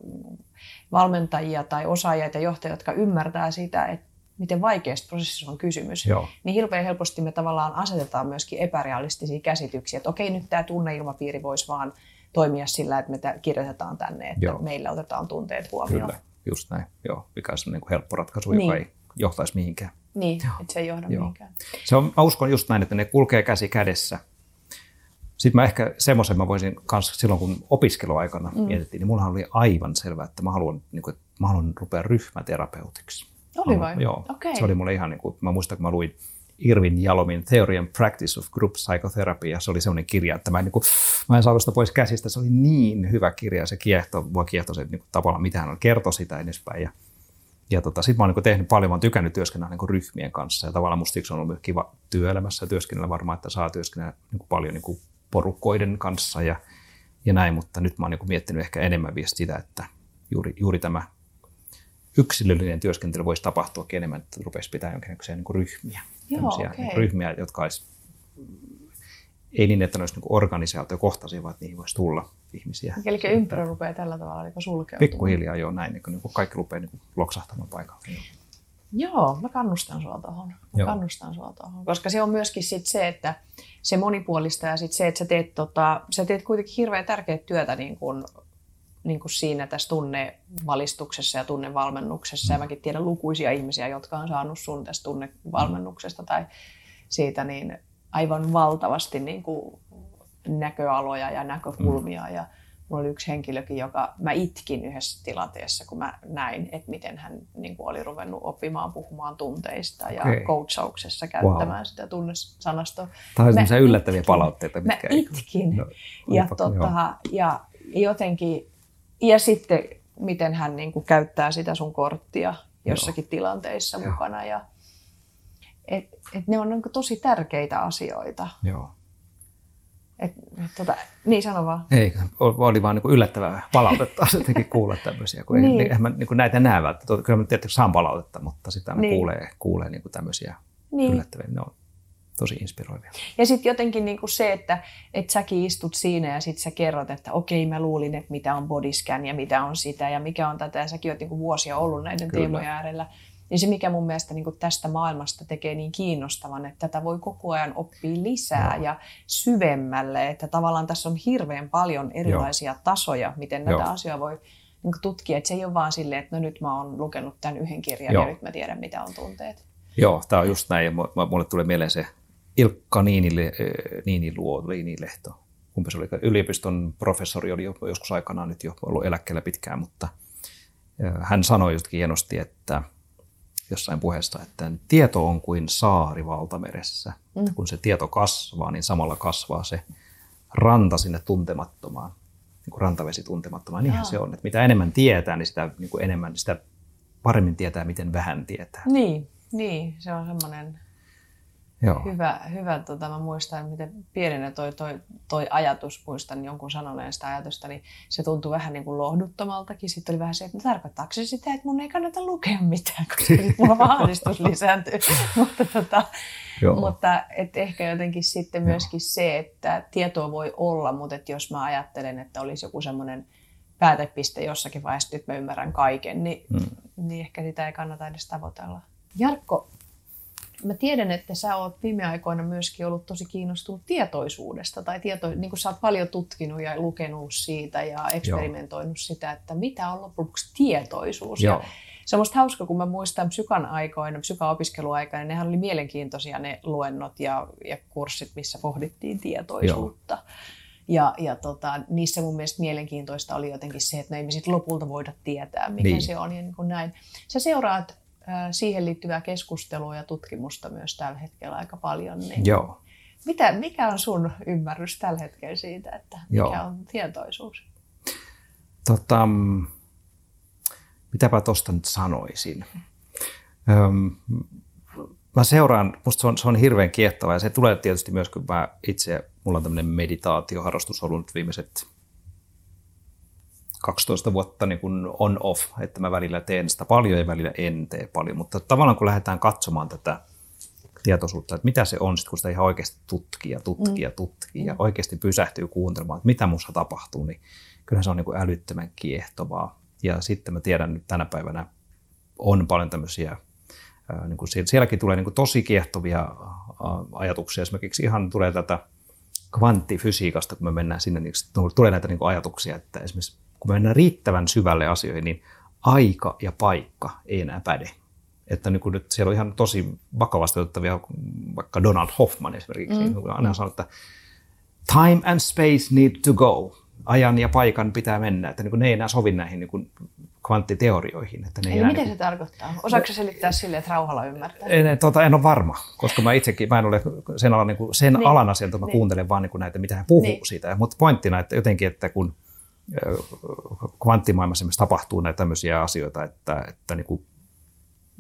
valmentajia tai osaajia tai johtajia, jotka ymmärtää sitä, että miten vaikeasta prosessissa on kysymys, Joo. niin hirveän helposti me tavallaan asetetaan myöskin epärealistisia käsityksiä, että okei, nyt tämä tunneilmapiiri voisi vaan toimia sillä, että me kirjoitetaan tänne, että Joo. meillä otetaan tunteet huomioon. Kyllä, just näin. Joo, mikä on niin kuin helppo ratkaisu, Niin. joka ei johtaisi mihinkään. Niin, että se ei johda Joo. mihinkään. Se on, mä uskon just näin, että ne kulkee käsi kädessä. Sitten mä ehkä semmoisen mä voisin kanssa silloin, kun opiskeluaikana mm. mietittiin, niin mullahan oli aivan selvää, että mä haluan, niin kuin, että mä haluan rupea ryhmäterapeutiksi. Oli vai? haluan- Joo. Okei. Se oli mulle ihan niin kuin, mä muistan, kun mä luin Irvin Jalomin Theory and Practice of Group Psychotherapy, ja se oli semmoinen kirja, että mä en, niin kuin, mä en saanut sitä pois käsistä. Se oli niin hyvä kirja, ja se kiehto, mua kiehtoi se niin kuin, tavallaan, mitä hän kertoi sitä edespäin. Ja, ja tota, sitten mä oon niin kuin, tehnyt paljon, mä oon tykännyt työskennellä niin kuin, ryhmien kanssa, ja tavallaan musta siksi on ollut kiva työelämässä työskennellä varmaan, että saa työskennellä niin kuin, paljon niin kuin, porukoiden kanssa ja, ja näin, mutta nyt mä oon niin miettinyt ehkä enemmän vielä sitä, että juuri, juuri tämä yksilöllinen työskentely voisi tapahtua enemmän, että rupesi pitää jonkinlaisia niin ryhmiä. Joo, Tämmöisiä okei. niin ryhmiä, jotka olisi, ei niin, että ne olisi niin organisaatiokohtaisia, vaan että niihin voisi tulla ihmisiä. Eli ympyrä rupeaa tällä tavalla niin sulkeutumaan. Pikkuhiljaa jo näin, niin kuin, niin kuin kaikki rupeaa niin kuin loksahtamaan paikalle. Joo, mä kannustan sua tuohon. Kannustan sua tuohon. Koska se on myöskin sit se, että se monipuolista ja sit se, että sä teet, tota, sä teet kuitenkin hirveän tärkeää työtä niin kuin, niin kuin siinä tässä tunnevalistuksessa ja tunnevalmennuksessa. Ja mäkin tiedän lukuisia ihmisiä, jotka on saanut sun tästä tunnevalmennuksesta tai siitä niin aivan valtavasti niin kuin näköaloja ja näkökulmia. Ja mulla oli yksi henkilökin, joka mä itkin yhdessä tilanteessa, kun mä näin, että miten hän niin kuin oli ruvennut oppimaan puhumaan tunteista ja Okei. coachauksessa käyttämään sitä tunnesanastoa. Tämä on Mä yllättäviä itkin. palautteita, Mä mitkä ei- itkin. No, ja, tota, ja jotenkin, ja sitten miten hän niin kuin käyttää sitä sun korttia jossakin tilanteissa Joo. mukana. Ja, et, et ne on niin kuin tosi tärkeitä asioita. Joo. Et, tota, niin sano vaan. Ei, oli vaan niin yllättävää palautetta jotenkin kuulla tämmöisiä, kun niin. Niin. ei, eihän mä niin näitä näe välttämättä. Kyllä mä tietysti saan palautetta, mutta sitä aina Niin. kuulee, kuulee niin tämmöisiä Niin. yllättäviä. Ne on tosi inspiroivia. Ja sitten jotenkin niinku se, että et säkin istut siinä ja sitten sä kerrot, että okei mä luulin, että mitä on bodyscan ja mitä on sitä ja mikä on tätä ja säkin oot niinku vuosia ollut näiden Kyllä. teemojen äärellä. Niin se, mikä mun mielestä niin tästä maailmasta tekee niin kiinnostavan, että tätä voi koko ajan oppia lisää Joo. ja syvemmälle. Että tavallaan tässä on hirveän paljon erilaisia Joo. tasoja, miten näitä Joo. asioita voi niin tutkia. Että se ei ole vaan silleen, että no nyt mä oon lukenut tämän yhden kirjan Joo. ja nyt mä tiedän, mitä on tunteet. Joo, tämä on just näin. Mulle tulee mieleen se Ilkka Niinile, Niiniluo, Niinilehto. Kumpi se oli? Yliopiston professori oli joskus aikanaan nyt jo ollut eläkkeellä pitkään, mutta hän sanoi justkin hienosti, että – jossain puheessa, että tieto on kuin saari valtameressä. Mm. Kun se tieto kasvaa, niin samalla kasvaa se ranta sinne tuntemattomaan, niin kuin rantavesi tuntemattomaan. Niinhän Jaa. se on, että mitä enemmän tietää, niin sitä, niin kuin enemmän, niin sitä paremmin tietää, miten vähän tietää. Niin, niin se on semmoinen Joo. Hyvä, hyvä tota, mä muistan, miten pienenä toi, toi, toi ajatus, muistan jonkun sanoneen sitä ajatusta, niin se tuntui vähän niin kuin lohduttomaltakin. Sitten oli vähän se, että no, tarkoittaako se sitä, että mun ei kannata lukea mitään, koska sitten mulla ahdistus lisääntyy. mutta tota, mutta et ehkä jotenkin sitten myöskin Joo. se, että tietoa voi olla, mutta et jos mä ajattelen, että olisi joku semmoinen päätepiste jossakin vaiheessa, että mä ymmärrän kaiken, niin, hmm. niin ehkä sitä ei kannata edes tavoitella. Jarkko, Mä tiedän, että sä oot viime aikoina myöskin ollut tosi kiinnostunut tietoisuudesta, tai tieto, niin kuin sä oot paljon tutkinut ja lukenut siitä ja eksperimentoinut Joo. sitä, että mitä on lopuksi tietoisuus. Joo. Ja se on musta hauska, kun mä muistan psykan aikoina, psykaopiskeluaikoina, nehän oli mielenkiintoisia ne luennot ja, ja kurssit, missä pohdittiin tietoisuutta. Joo. Ja, ja tota, niissä mun mielestä mielenkiintoista oli jotenkin se, että no ei me sitten lopulta voida tietää, mikä niin. se on ja niin kuin näin. Sä seuraat siihen liittyvää keskustelua ja tutkimusta myös tällä hetkellä aika paljon. Niin Joo. Mitä, mikä on sun ymmärrys tällä hetkellä siitä, että mikä Joo. on tietoisuus? Tota, mitäpä tuosta nyt sanoisin? Öm, mä seuraan, musta se on, se on hirveän kiehtova ja se tulee tietysti myös, kun mä itse, mulla on tämmöinen meditaatioharrastus ollut nyt viimeiset 12 vuotta niin kuin on-off, että mä välillä teen sitä paljon ja välillä en tee paljon. Mutta tavallaan kun lähdetään katsomaan tätä tietoisuutta, että mitä se on, sit kun sitä ihan oikeasti tutkii ja tutkii ja mm. tutkii ja mm. oikeasti pysähtyy kuuntelemaan, että mitä musta tapahtuu, niin kyllähän se on niin kuin älyttömän kiehtovaa. Ja sitten mä tiedän nyt tänä päivänä on paljon tämmöisiä, niin kuin sielläkin tulee niin kuin tosi kiehtovia ajatuksia. Esimerkiksi ihan tulee tätä kvanttifysiikasta, kun me mennään sinne, niin tulee näitä niin kuin ajatuksia, että esimerkiksi kun me mennään riittävän syvälle asioihin, niin aika ja paikka ei enää päde. Että niin nyt siellä on ihan tosi vakavasti otettavia, vaikka Donald Hoffman esimerkiksi, mm. niin aina sanoo, että time and space need to go. Ajan ja paikan pitää mennä, että niin ne ei enää sovi näihin niin kvanttiteorioihin. Että ne Eli miten niin se tarkoittaa? Osaatko selittää sille, että rauhalla ymmärtää? En, tuota, en ole varma, koska mä itsekin, mä en ole sen alan, niin kuin, sen niin. alan asialta, mä niin. kuuntelen vaan niin kuin näitä, mitä hän puhuu niin. siitä. Mutta pointtina, että jotenkin, että kun kvanttimaailmassa tapahtuu näitä tämmöisiä asioita, että, että niin kuin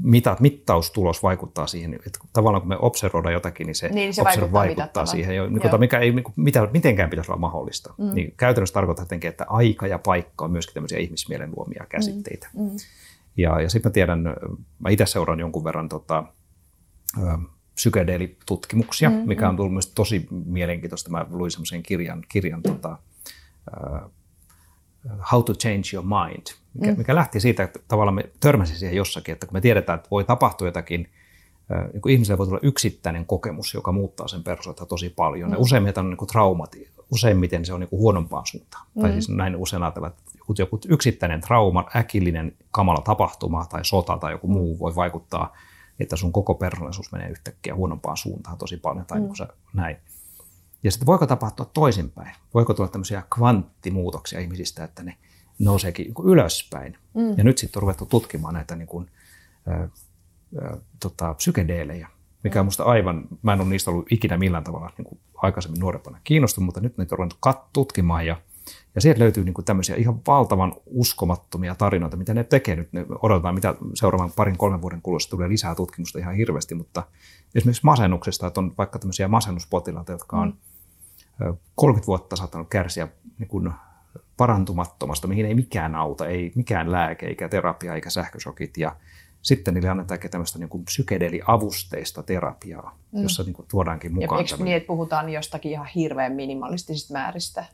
mitat, mittaustulos vaikuttaa siihen, että tavallaan kun me observoidaan jotakin, niin se, niin, se vaikuttaa, vaikuttaa siihen, niin, tota, mikä ei niin kuin, mitä, mitenkään pitäisi olla mahdollista. Mm. Niin käytännössä tarkoittaa jotenkin, että aika ja paikka on myöskin tämmöisiä ihmismielen luomia käsitteitä. Mm. Mm. Ja, ja sitten mä tiedän, mä itse seuraan jonkun verran tota, psykedeelitutkimuksia, mm, mikä on mm. tullut myös tosi mielenkiintoista. Mä luin semmoisen kirjan, kirjan tota, How to Change Your Mind, mikä, mm. mikä lähti siitä, että tavallaan me törmäsin siihen jossakin, että kun me tiedetään, että voi tapahtua jotakin, niin kuin ihmiselle voi tulla yksittäinen kokemus, joka muuttaa sen persoonaa tosi paljon. Mm. Ja useimmiten on niin kuin traumat, useimmiten se on niin kuin huonompaan suuntaan. Mm. Tai siis näin usein ajatellaan, että joku, joku yksittäinen trauma, äkillinen kamala tapahtuma tai sota tai joku muu voi vaikuttaa, että sun koko persoonallisuus menee yhtäkkiä huonompaan suuntaan tosi paljon tai mm. niin kuin näin. Ja sitten voiko tapahtua toisinpäin? Voiko tulla tämmöisiä kvanttimuutoksia ihmisistä, että ne nouseekin niin ylöspäin? Mm. Ja nyt sitten on ruvettu tutkimaan näitä niin kuin, äh, äh, tota, psykedeelejä, mikä on musta aivan, mä en ole niistä ollut ikinä millään tavalla niin kuin aikaisemmin nuorempana kiinnostunut, mutta nyt niitä on ruvennut tutkimaan ja, ja sieltä löytyy niin kuin tämmöisiä ihan valtavan uskomattomia tarinoita, mitä ne tekee nyt. Ne odotetaan, mitä seuraavan parin kolmen vuoden kuluessa tulee lisää tutkimusta ihan hirveästi, mutta esimerkiksi masennuksesta, että on vaikka tämmöisiä masennuspotilaita, jotka on mm 30 vuotta saattanut kärsiä niin kuin parantumattomasta, mihin ei mikään auta, ei mikään lääke, eikä terapia, eikä sähkösokit. Ja sitten niille annetaan tämmöistä niin kuin psykedeliavusteista terapiaa, mm. jossa niin kuin tuodaankin mukaan. Ja eikö niin, että puhutaan jostakin ihan hirveän minimalistisista määristä?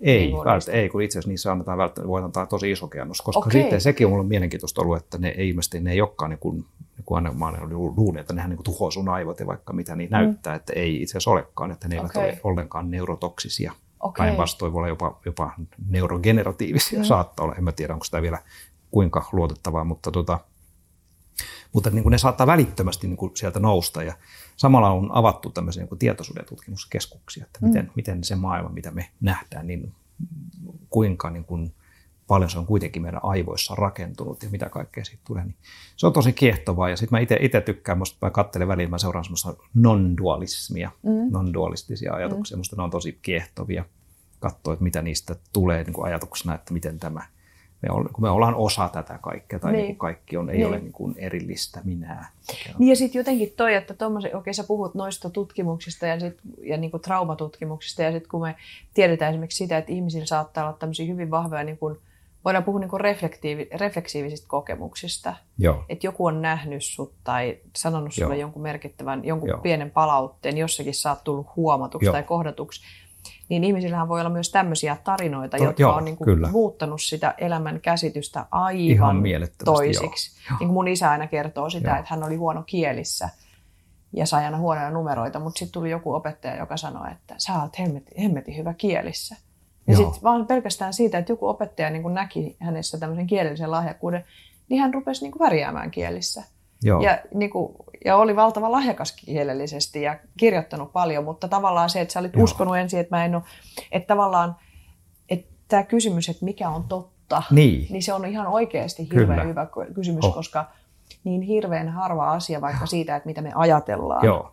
Ei, niin välttämättä, ei, kun itse asiassa niissä annetaan välttämättä, voi antaa tosi iso kennos, koska okay. sitten sekin on ollut mielenkiintoista ollut, että ne ei ilmeisesti ne ei olekaan niin kuin, niin kuin aina mä luullut, että nehän niin kuin tuhoaa sun aivot ja vaikka mitä niin mm. näyttää, että ei itse asiassa olekaan, että ne eivät okay. ole ollenkaan neurotoksisia. Okay. Päinvastoin voi olla jopa, jopa neurogeneratiivisia, mm. saattaa olla, en mä tiedä onko sitä vielä kuinka luotettavaa, mutta, tota, mutta niin kuin ne saattaa välittömästi niin kuin sieltä nousta ja samalla on avattu tämmöisiä niin tietoisuuden tutkimuskeskuksia, että miten, mm. miten se maailma, mitä me nähdään, niin kuinka niin kuin paljon se on kuitenkin meidän aivoissa rakentunut ja mitä kaikkea siitä tulee. Niin se on tosi kiehtovaa ja sitten mä itse tykkään, musta mä katselen väliin, mä seuraan semmoista non-dualismia, mm. non-dualistisia ajatuksia, mm. musta ne on tosi kiehtovia katsoa, että mitä niistä tulee niin kuin ajatuksena, että miten tämä – me, olla, kun me ollaan osa tätä kaikkea, tai niin. Niin kaikki on, ei niin. ole niin kuin erillistä minää. Niin ja sitten jotenkin toi, että okei okay, sä puhut noista tutkimuksista ja, sit, ja niin kuin traumatutkimuksista, ja sitten kun me tiedetään esimerkiksi sitä, että ihmisillä saattaa olla tämmöisiä hyvin vahvoja, niin kuin, voidaan puhua niin kuin reflektiivi, refleksiivisistä kokemuksista. Että joku on nähnyt sut tai sanonut sulle Joo. jonkun merkittävän, jonkun Joo. pienen palautteen, jossakin sä oot tullut huomatuksi Joo. tai kohdatuksi niin ihmisillähän voi olla myös tämmöisiä tarinoita, to, jotka joo, on niin kuin muuttanut sitä elämän käsitystä aivan toisiksi. Joo. Niin kuin mun isä aina kertoo sitä, joo. että hän oli huono kielissä ja sai aina huonoja numeroita, mutta sitten tuli joku opettaja, joka sanoi, että sä oot hemmetin, hemmetin hyvä kielissä. Ja sitten vaan pelkästään siitä, että joku opettaja niin kuin näki hänessä tämmöisen kielellisen lahjakkuuden, niin hän rupesi niin kuin värjäämään kielissä. Joo. Ja, niin kuin, ja oli valtava lahjakas kielellisesti ja kirjoittanut paljon, mutta tavallaan se, että sä olit Joo. uskonut ensin, että mä en ole, että tavallaan, että tämä kysymys, että mikä on totta, niin, niin se on ihan oikeasti hirveän Kyllä. hyvä kysymys, oh. koska niin hirveän harva asia vaikka siitä, että mitä me ajatellaan. Joo.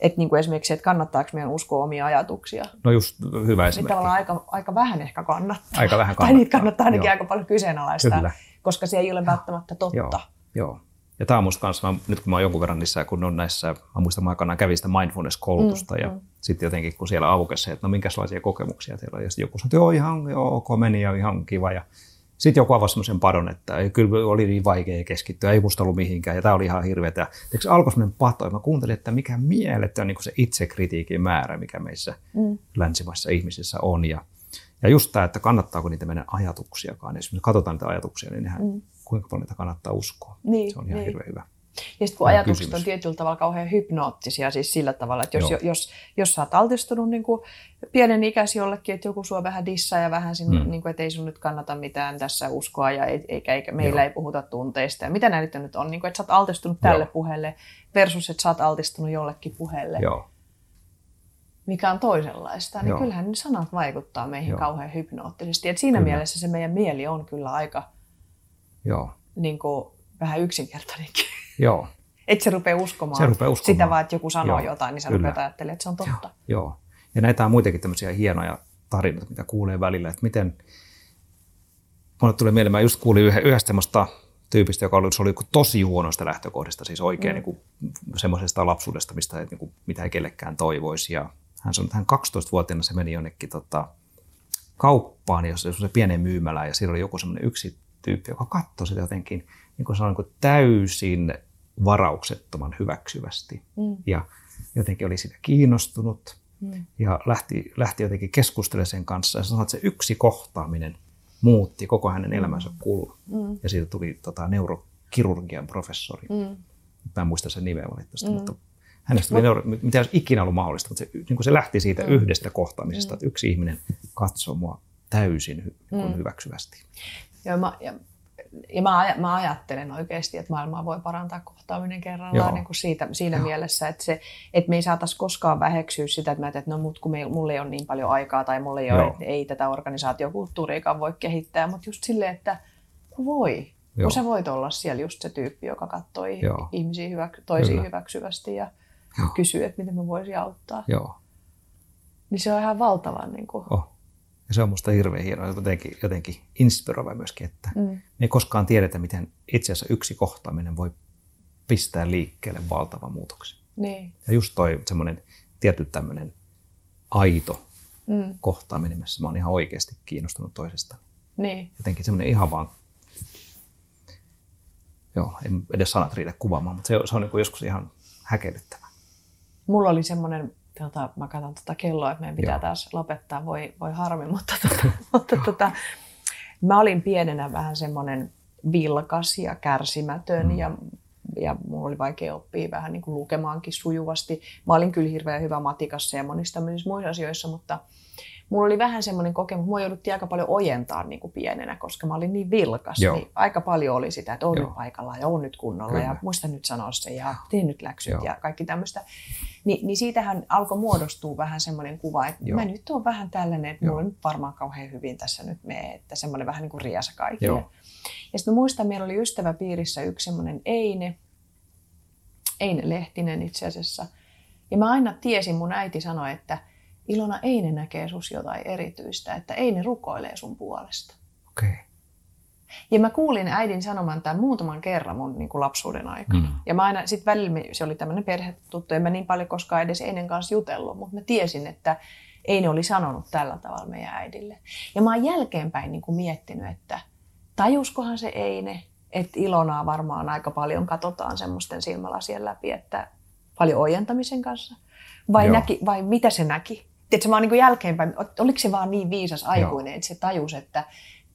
Että niin kuin esimerkiksi, että kannattaako meidän uskoa omia ajatuksia. No just hyvä esimerkki. Niin tavallaan aika, aika vähän ehkä kannattaa. Aika vähän kannattaa. Tai niitä kannattaa ainakin Joo. aika paljon kyseenalaistaa, Kyllä. koska se ei ole välttämättä totta. Joo. Joo. Ja tämä on musta kanssa, mä, nyt kun mä oon jonkun verran niissä, kun on näissä, mä muistan mä aikanaan kävin sitä mindfulness-koulutusta mm, ja mm. sitten jotenkin kun siellä aukesi se, että no minkälaisia kokemuksia teillä on. Ja sitten joku sanoi, että joo ihan joo, ok meni ja ihan kiva. Ja sitten joku avasi semmoisen padon, että ei, kyllä oli niin vaikea keskittyä, ei musta ollut mihinkään ja tämä oli ihan hirveätä. Ja alkoi semmoinen pato ja mä kuuntelin, että mikä mieletön niin se itsekritiikin määrä, mikä meissä mm. länsimaissa ihmisissä on. Ja, ja just tämä, että kannattaako niitä meidän ajatuksiakaan. Jos me katsotaan niitä ajatuksia, niin nehän mm kuinka paljon niitä kannattaa uskoa. Niin, se on ihan niin. hirveän hyvä. Ja sitten kun ajatukset kysymys. on tietyllä tavalla kauhean hypnoottisia, siis sillä tavalla, että jos, jos, jos sä oot altistunut niin kuin pienen ikäisi jollekin, että joku sua vähän dissaa ja vähän sinne, mm. niin kuin, että ei sun nyt kannata mitään tässä uskoa ja eikä, eikä meillä Joo. ei puhuta tunteista. Ja mitä näitä nyt on, niin kuin, että sä oot altistunut tälle Joo. puheelle versus, että sä oot altistunut jollekin puheelle. Joo mikä on toisenlaista, niin Joo. kyllähän ne sanat vaikuttaa meihin Joo. kauhean hypnoottisesti. Et siinä kyllä. mielessä se meidän mieli on kyllä aika Joo. Niin kuin, vähän yksinkertainenkin. Joo. Että se rupeaa uskomaan, se rupeaa uskomaan. sitä vaan, että joku sanoo Joo, jotain, niin sä rupeat ajattelemaan, että se on totta. Joo. Joo. Ja näitä on muitakin tämmöisiä hienoja tarinoita, mitä kuulee välillä, että miten, mulle tulee mieleen, mä just kuulin yhdestä semmoista tyypistä, joka oli, se oli tosi huonoista lähtökohdista, siis oikein mm. niin semmoisesta lapsuudesta, mistä ei, niin kuin, mitä ei kellekään toivoisi. Ja hän, sanoi, hän 12-vuotiaana se meni jonnekin tota, kauppaan, jossa se pienen myymälään, ja siellä oli joku semmoinen yksi tyyppi, joka katsoi sitä jotenkin niin kuin sanoin, niin täysin varauksettoman hyväksyvästi. Mm. Ja jotenkin oli siitä kiinnostunut mm. ja lähti, lähti jotenkin keskustelemaan sen kanssa. Ja sanoi, että se yksi kohtaaminen muutti koko hänen elämänsä kulun. Mm. Ja siitä tuli tota, neurokirurgian professori. Mm. Mä en muista sen nimeä valitettavasti, mm. mutta hänestä tuli neuro, mitä olisi ikinä ollut mahdollista, mutta se, niin kuin se lähti siitä mm. yhdestä kohtaamisesta, mm. että yksi ihminen katsoo mua täysin hy, mm. hyväksyvästi. Joo, mä, ja, ja mä, mä ajattelen oikeasti, että maailmaa voi parantaa kohtaaminen kerrallaan niin kuin siitä, siinä Joo. mielessä, että, se, että me ei saataisi koskaan väheksyä sitä, että, mä että no mut kun me, mulla ei ole niin paljon aikaa tai mulla ei, ole, ei tätä organisaatiokulttuuriikaan voi kehittää, mutta just silleen, että kun voi. Joo. Kun sä voit olla siellä just se tyyppi, joka katsoo Joo. ihmisiä hyvä, toisiin Kyllä. hyväksyvästi ja Joo. kysyy, että miten mä voisin auttaa. Joo. Niin se on ihan valtavan niin kuin, oh ja se on musta hirveän hienoa, jotenkin, jotenkin inspiroiva myöskin, että mm. me ei koskaan tiedetä, miten itse asiassa yksi kohtaaminen voi pistää liikkeelle valtavan muutoksen. Niin. Ja just toi semmoinen tietty tämmöinen aito mm. kohtaaminen, missä mä oon ihan oikeasti kiinnostunut toisesta. Niin. Jotenkin semmoinen ihan vaan joo, en edes sanat riitä kuvaamaan, mutta se, se on niin joskus ihan häkellyttävä. Mulla oli semmoinen, tota, mä katson tota kelloa, että meidän pitää joo. taas lopettaa, voi, voi harmi, mutta, tota, mutta tota, mä olin pienenä vähän semmoinen vilkas ja kärsimätön mm. ja ja mulla oli vaikea oppia vähän niin kuin lukemaankin sujuvasti. Mä olin kyllä hirveän hyvä matikassa ja monissa tämmöisissä muissa asioissa, mutta mulla oli vähän semmoinen kokemus, mua jouduttiin aika paljon ojentaa niin kuin pienenä, koska mä olin niin vilkas. Joo. Niin aika paljon oli sitä, että on Joo. nyt paikalla ja on nyt kunnolla Kyllä. ja muista nyt sanoa se ja tee nyt läksyt Joo. ja kaikki tämmöistä. Ni, niin siitähän alkoi muodostua vähän semmoinen kuva, että Joo. mä nyt on vähän tällainen, että Joo. mulla on nyt varmaan kauhean hyvin tässä nyt me, että semmoinen vähän niin kuin riasa kaikille. Joo. Ja sitten muistan, meillä oli ystäväpiirissä yksi semmoinen Eine, Eine Lehtinen itse asiassa. Ja mä aina tiesin, mun äiti sanoi, että Ilona Eine näkee sus jotain erityistä, että Eine rukoilee sun puolesta. Okei. Okay. Ja mä kuulin äidin sanoman tämän muutaman kerran mun niin kuin lapsuuden aikana. Mm. Ja mä aina, sit välillä se oli tämmöinen perhetuttu, en mä niin paljon koskaan edes Einen kanssa jutellut, mutta mä tiesin, että Eine oli sanonut tällä tavalla meidän äidille. Ja mä oon jälkeenpäin niin kuin miettinyt, että tajuskohan se Eine, että Ilonaa varmaan aika paljon katsotaan semmoisten silmälasien läpi, että paljon ojentamisen kanssa. Vai, näki, vai mitä se näki? Tiedätkö, mä oon niin jälkeenpäin, oliko se vaan niin viisas aikuinen, Joo. että se tajus, että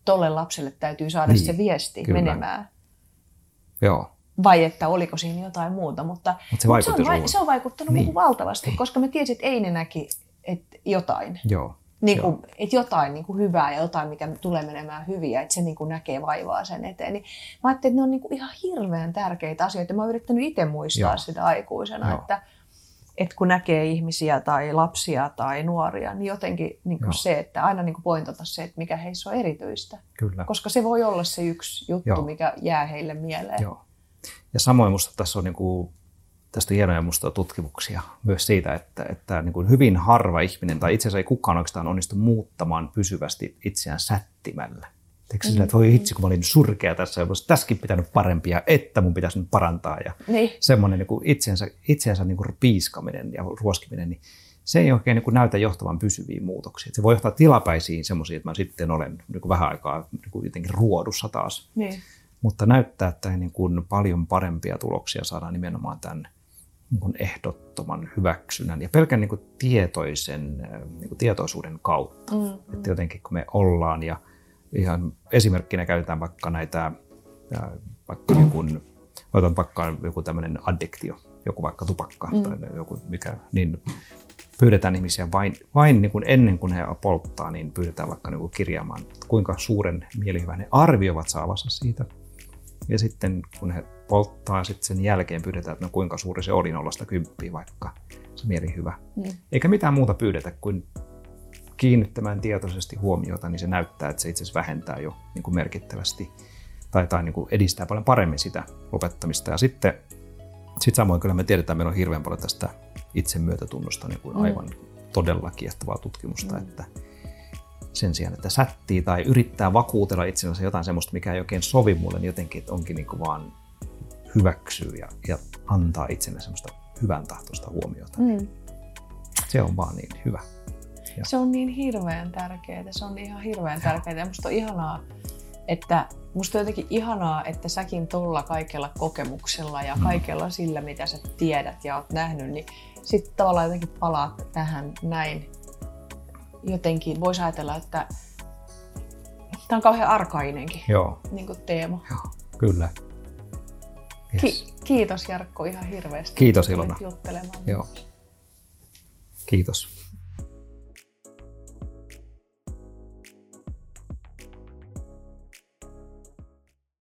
tolle lapselle täytyy saada niin, se viesti kyllä. menemään. Joo. Vai että oliko siinä jotain muuta, mutta, Mut se, mutta se, on, se on vaikuttanut niin. valtavasti, niin. koska mä tiesin, että Eine näki että jotain. Joo. Niin kuin, että jotain niin kuin hyvää ja jotain, mikä tulee menemään hyviä, että se niin kuin näkee vaivaa sen eteen. Niin mä ajattelin, että ne on niin kuin ihan hirveän tärkeitä asioita. Mä oon yrittänyt itse muistaa Joo. sitä aikuisena, Joo. että, että kun näkee ihmisiä tai lapsia tai nuoria, niin jotenkin niin kuin se, että aina niin kuin pointata se, että mikä heissä on erityistä. Kyllä. Koska se voi olla se yksi juttu, Joo. mikä jää heille mieleen. Joo. Ja samoin minusta tässä on niin kuin tästä hienoja musta tutkimuksia myös siitä, että, että niin kuin hyvin harva ihminen, tai itse asiassa ei kukaan oikeastaan onnistu muuttamaan pysyvästi itseään sättimällä. Eikö mm-hmm. että voi itse, kun mä olin surkea tässä, ja tässäkin pitänyt parempia, että mun pitäisi nyt parantaa. Ja niin. semmoinen niin kuin itsensä, itsensä niin kuin piiskaminen ja ruoskiminen, niin se ei oikein niin kuin näytä johtavan pysyviin muutoksiin. Se voi johtaa tilapäisiin semmoisiin, että mä sitten olen niin kuin vähän aikaa niin kuin jotenkin ruodussa taas. Niin. Mutta näyttää, että niin kuin paljon parempia tuloksia saadaan nimenomaan tämän niin kuin ehdottoman hyväksynnän ja pelkän niin kuin tietoisen niin kuin tietoisuuden kautta. Mm. Että jotenkin kun me ollaan ja ihan esimerkkinä käytetään vaikka näitä, vaikka niin kuin, otan vaikka joku tämmöinen addiktio, joku vaikka tupakka mm. tai joku mikä, niin pyydetään ihmisiä vain, vain niin kuin ennen kuin he polttaa, niin pyydetään vaikka niin kuin kirjaamaan, kuinka suuren mielihyvän he arvioivat saavansa siitä. Ja sitten kun he polttaa, sitten sen jälkeen pyydetään, että no kuinka suuri se oli nollasta kymppiä vaikka se mielihyvä. Mm. Eikä mitään muuta pyydetä kuin kiinnittämään tietoisesti huomiota, niin se näyttää, että se itse asiassa vähentää jo niin kuin merkittävästi tai, tai niin kuin edistää paljon paremmin sitä lopettamista. Ja sitten sit samoin kyllä me tiedetään, että meillä on hirveän paljon tästä itsemyötätunnosta niin kuin mm. aivan mm. todella kiehtovaa tutkimusta, mm. että sen sijaan, että sättii tai yrittää vakuutella itsensä jotain semmoista, mikä ei oikein sovi mulle, niin jotenkin että onkin niin kuin vaan hyväksyy ja, ja antaa itselle semmoista hyvän tahtoista huomiota. Mm. Se on vaan niin hyvä. Ja. Se on niin hirveän tärkeää. Se on ihan hirveän tärkeää. Ja musta on ihanaa, että musta on jotenkin ihanaa, että säkin tuolla kaikella kokemuksella ja mm. kaikella sillä, mitä sä tiedät ja oot nähnyt, niin sitten tavallaan jotenkin palaat tähän näin. Jotenkin voisi ajatella, että tämä on kauhean arkainenkin Joo. Niin kuin teema. Joo, kyllä. Yes. Ki- kiitos Jarkko ihan hirveästi. Kiitos Ilona. Joo. Kiitos.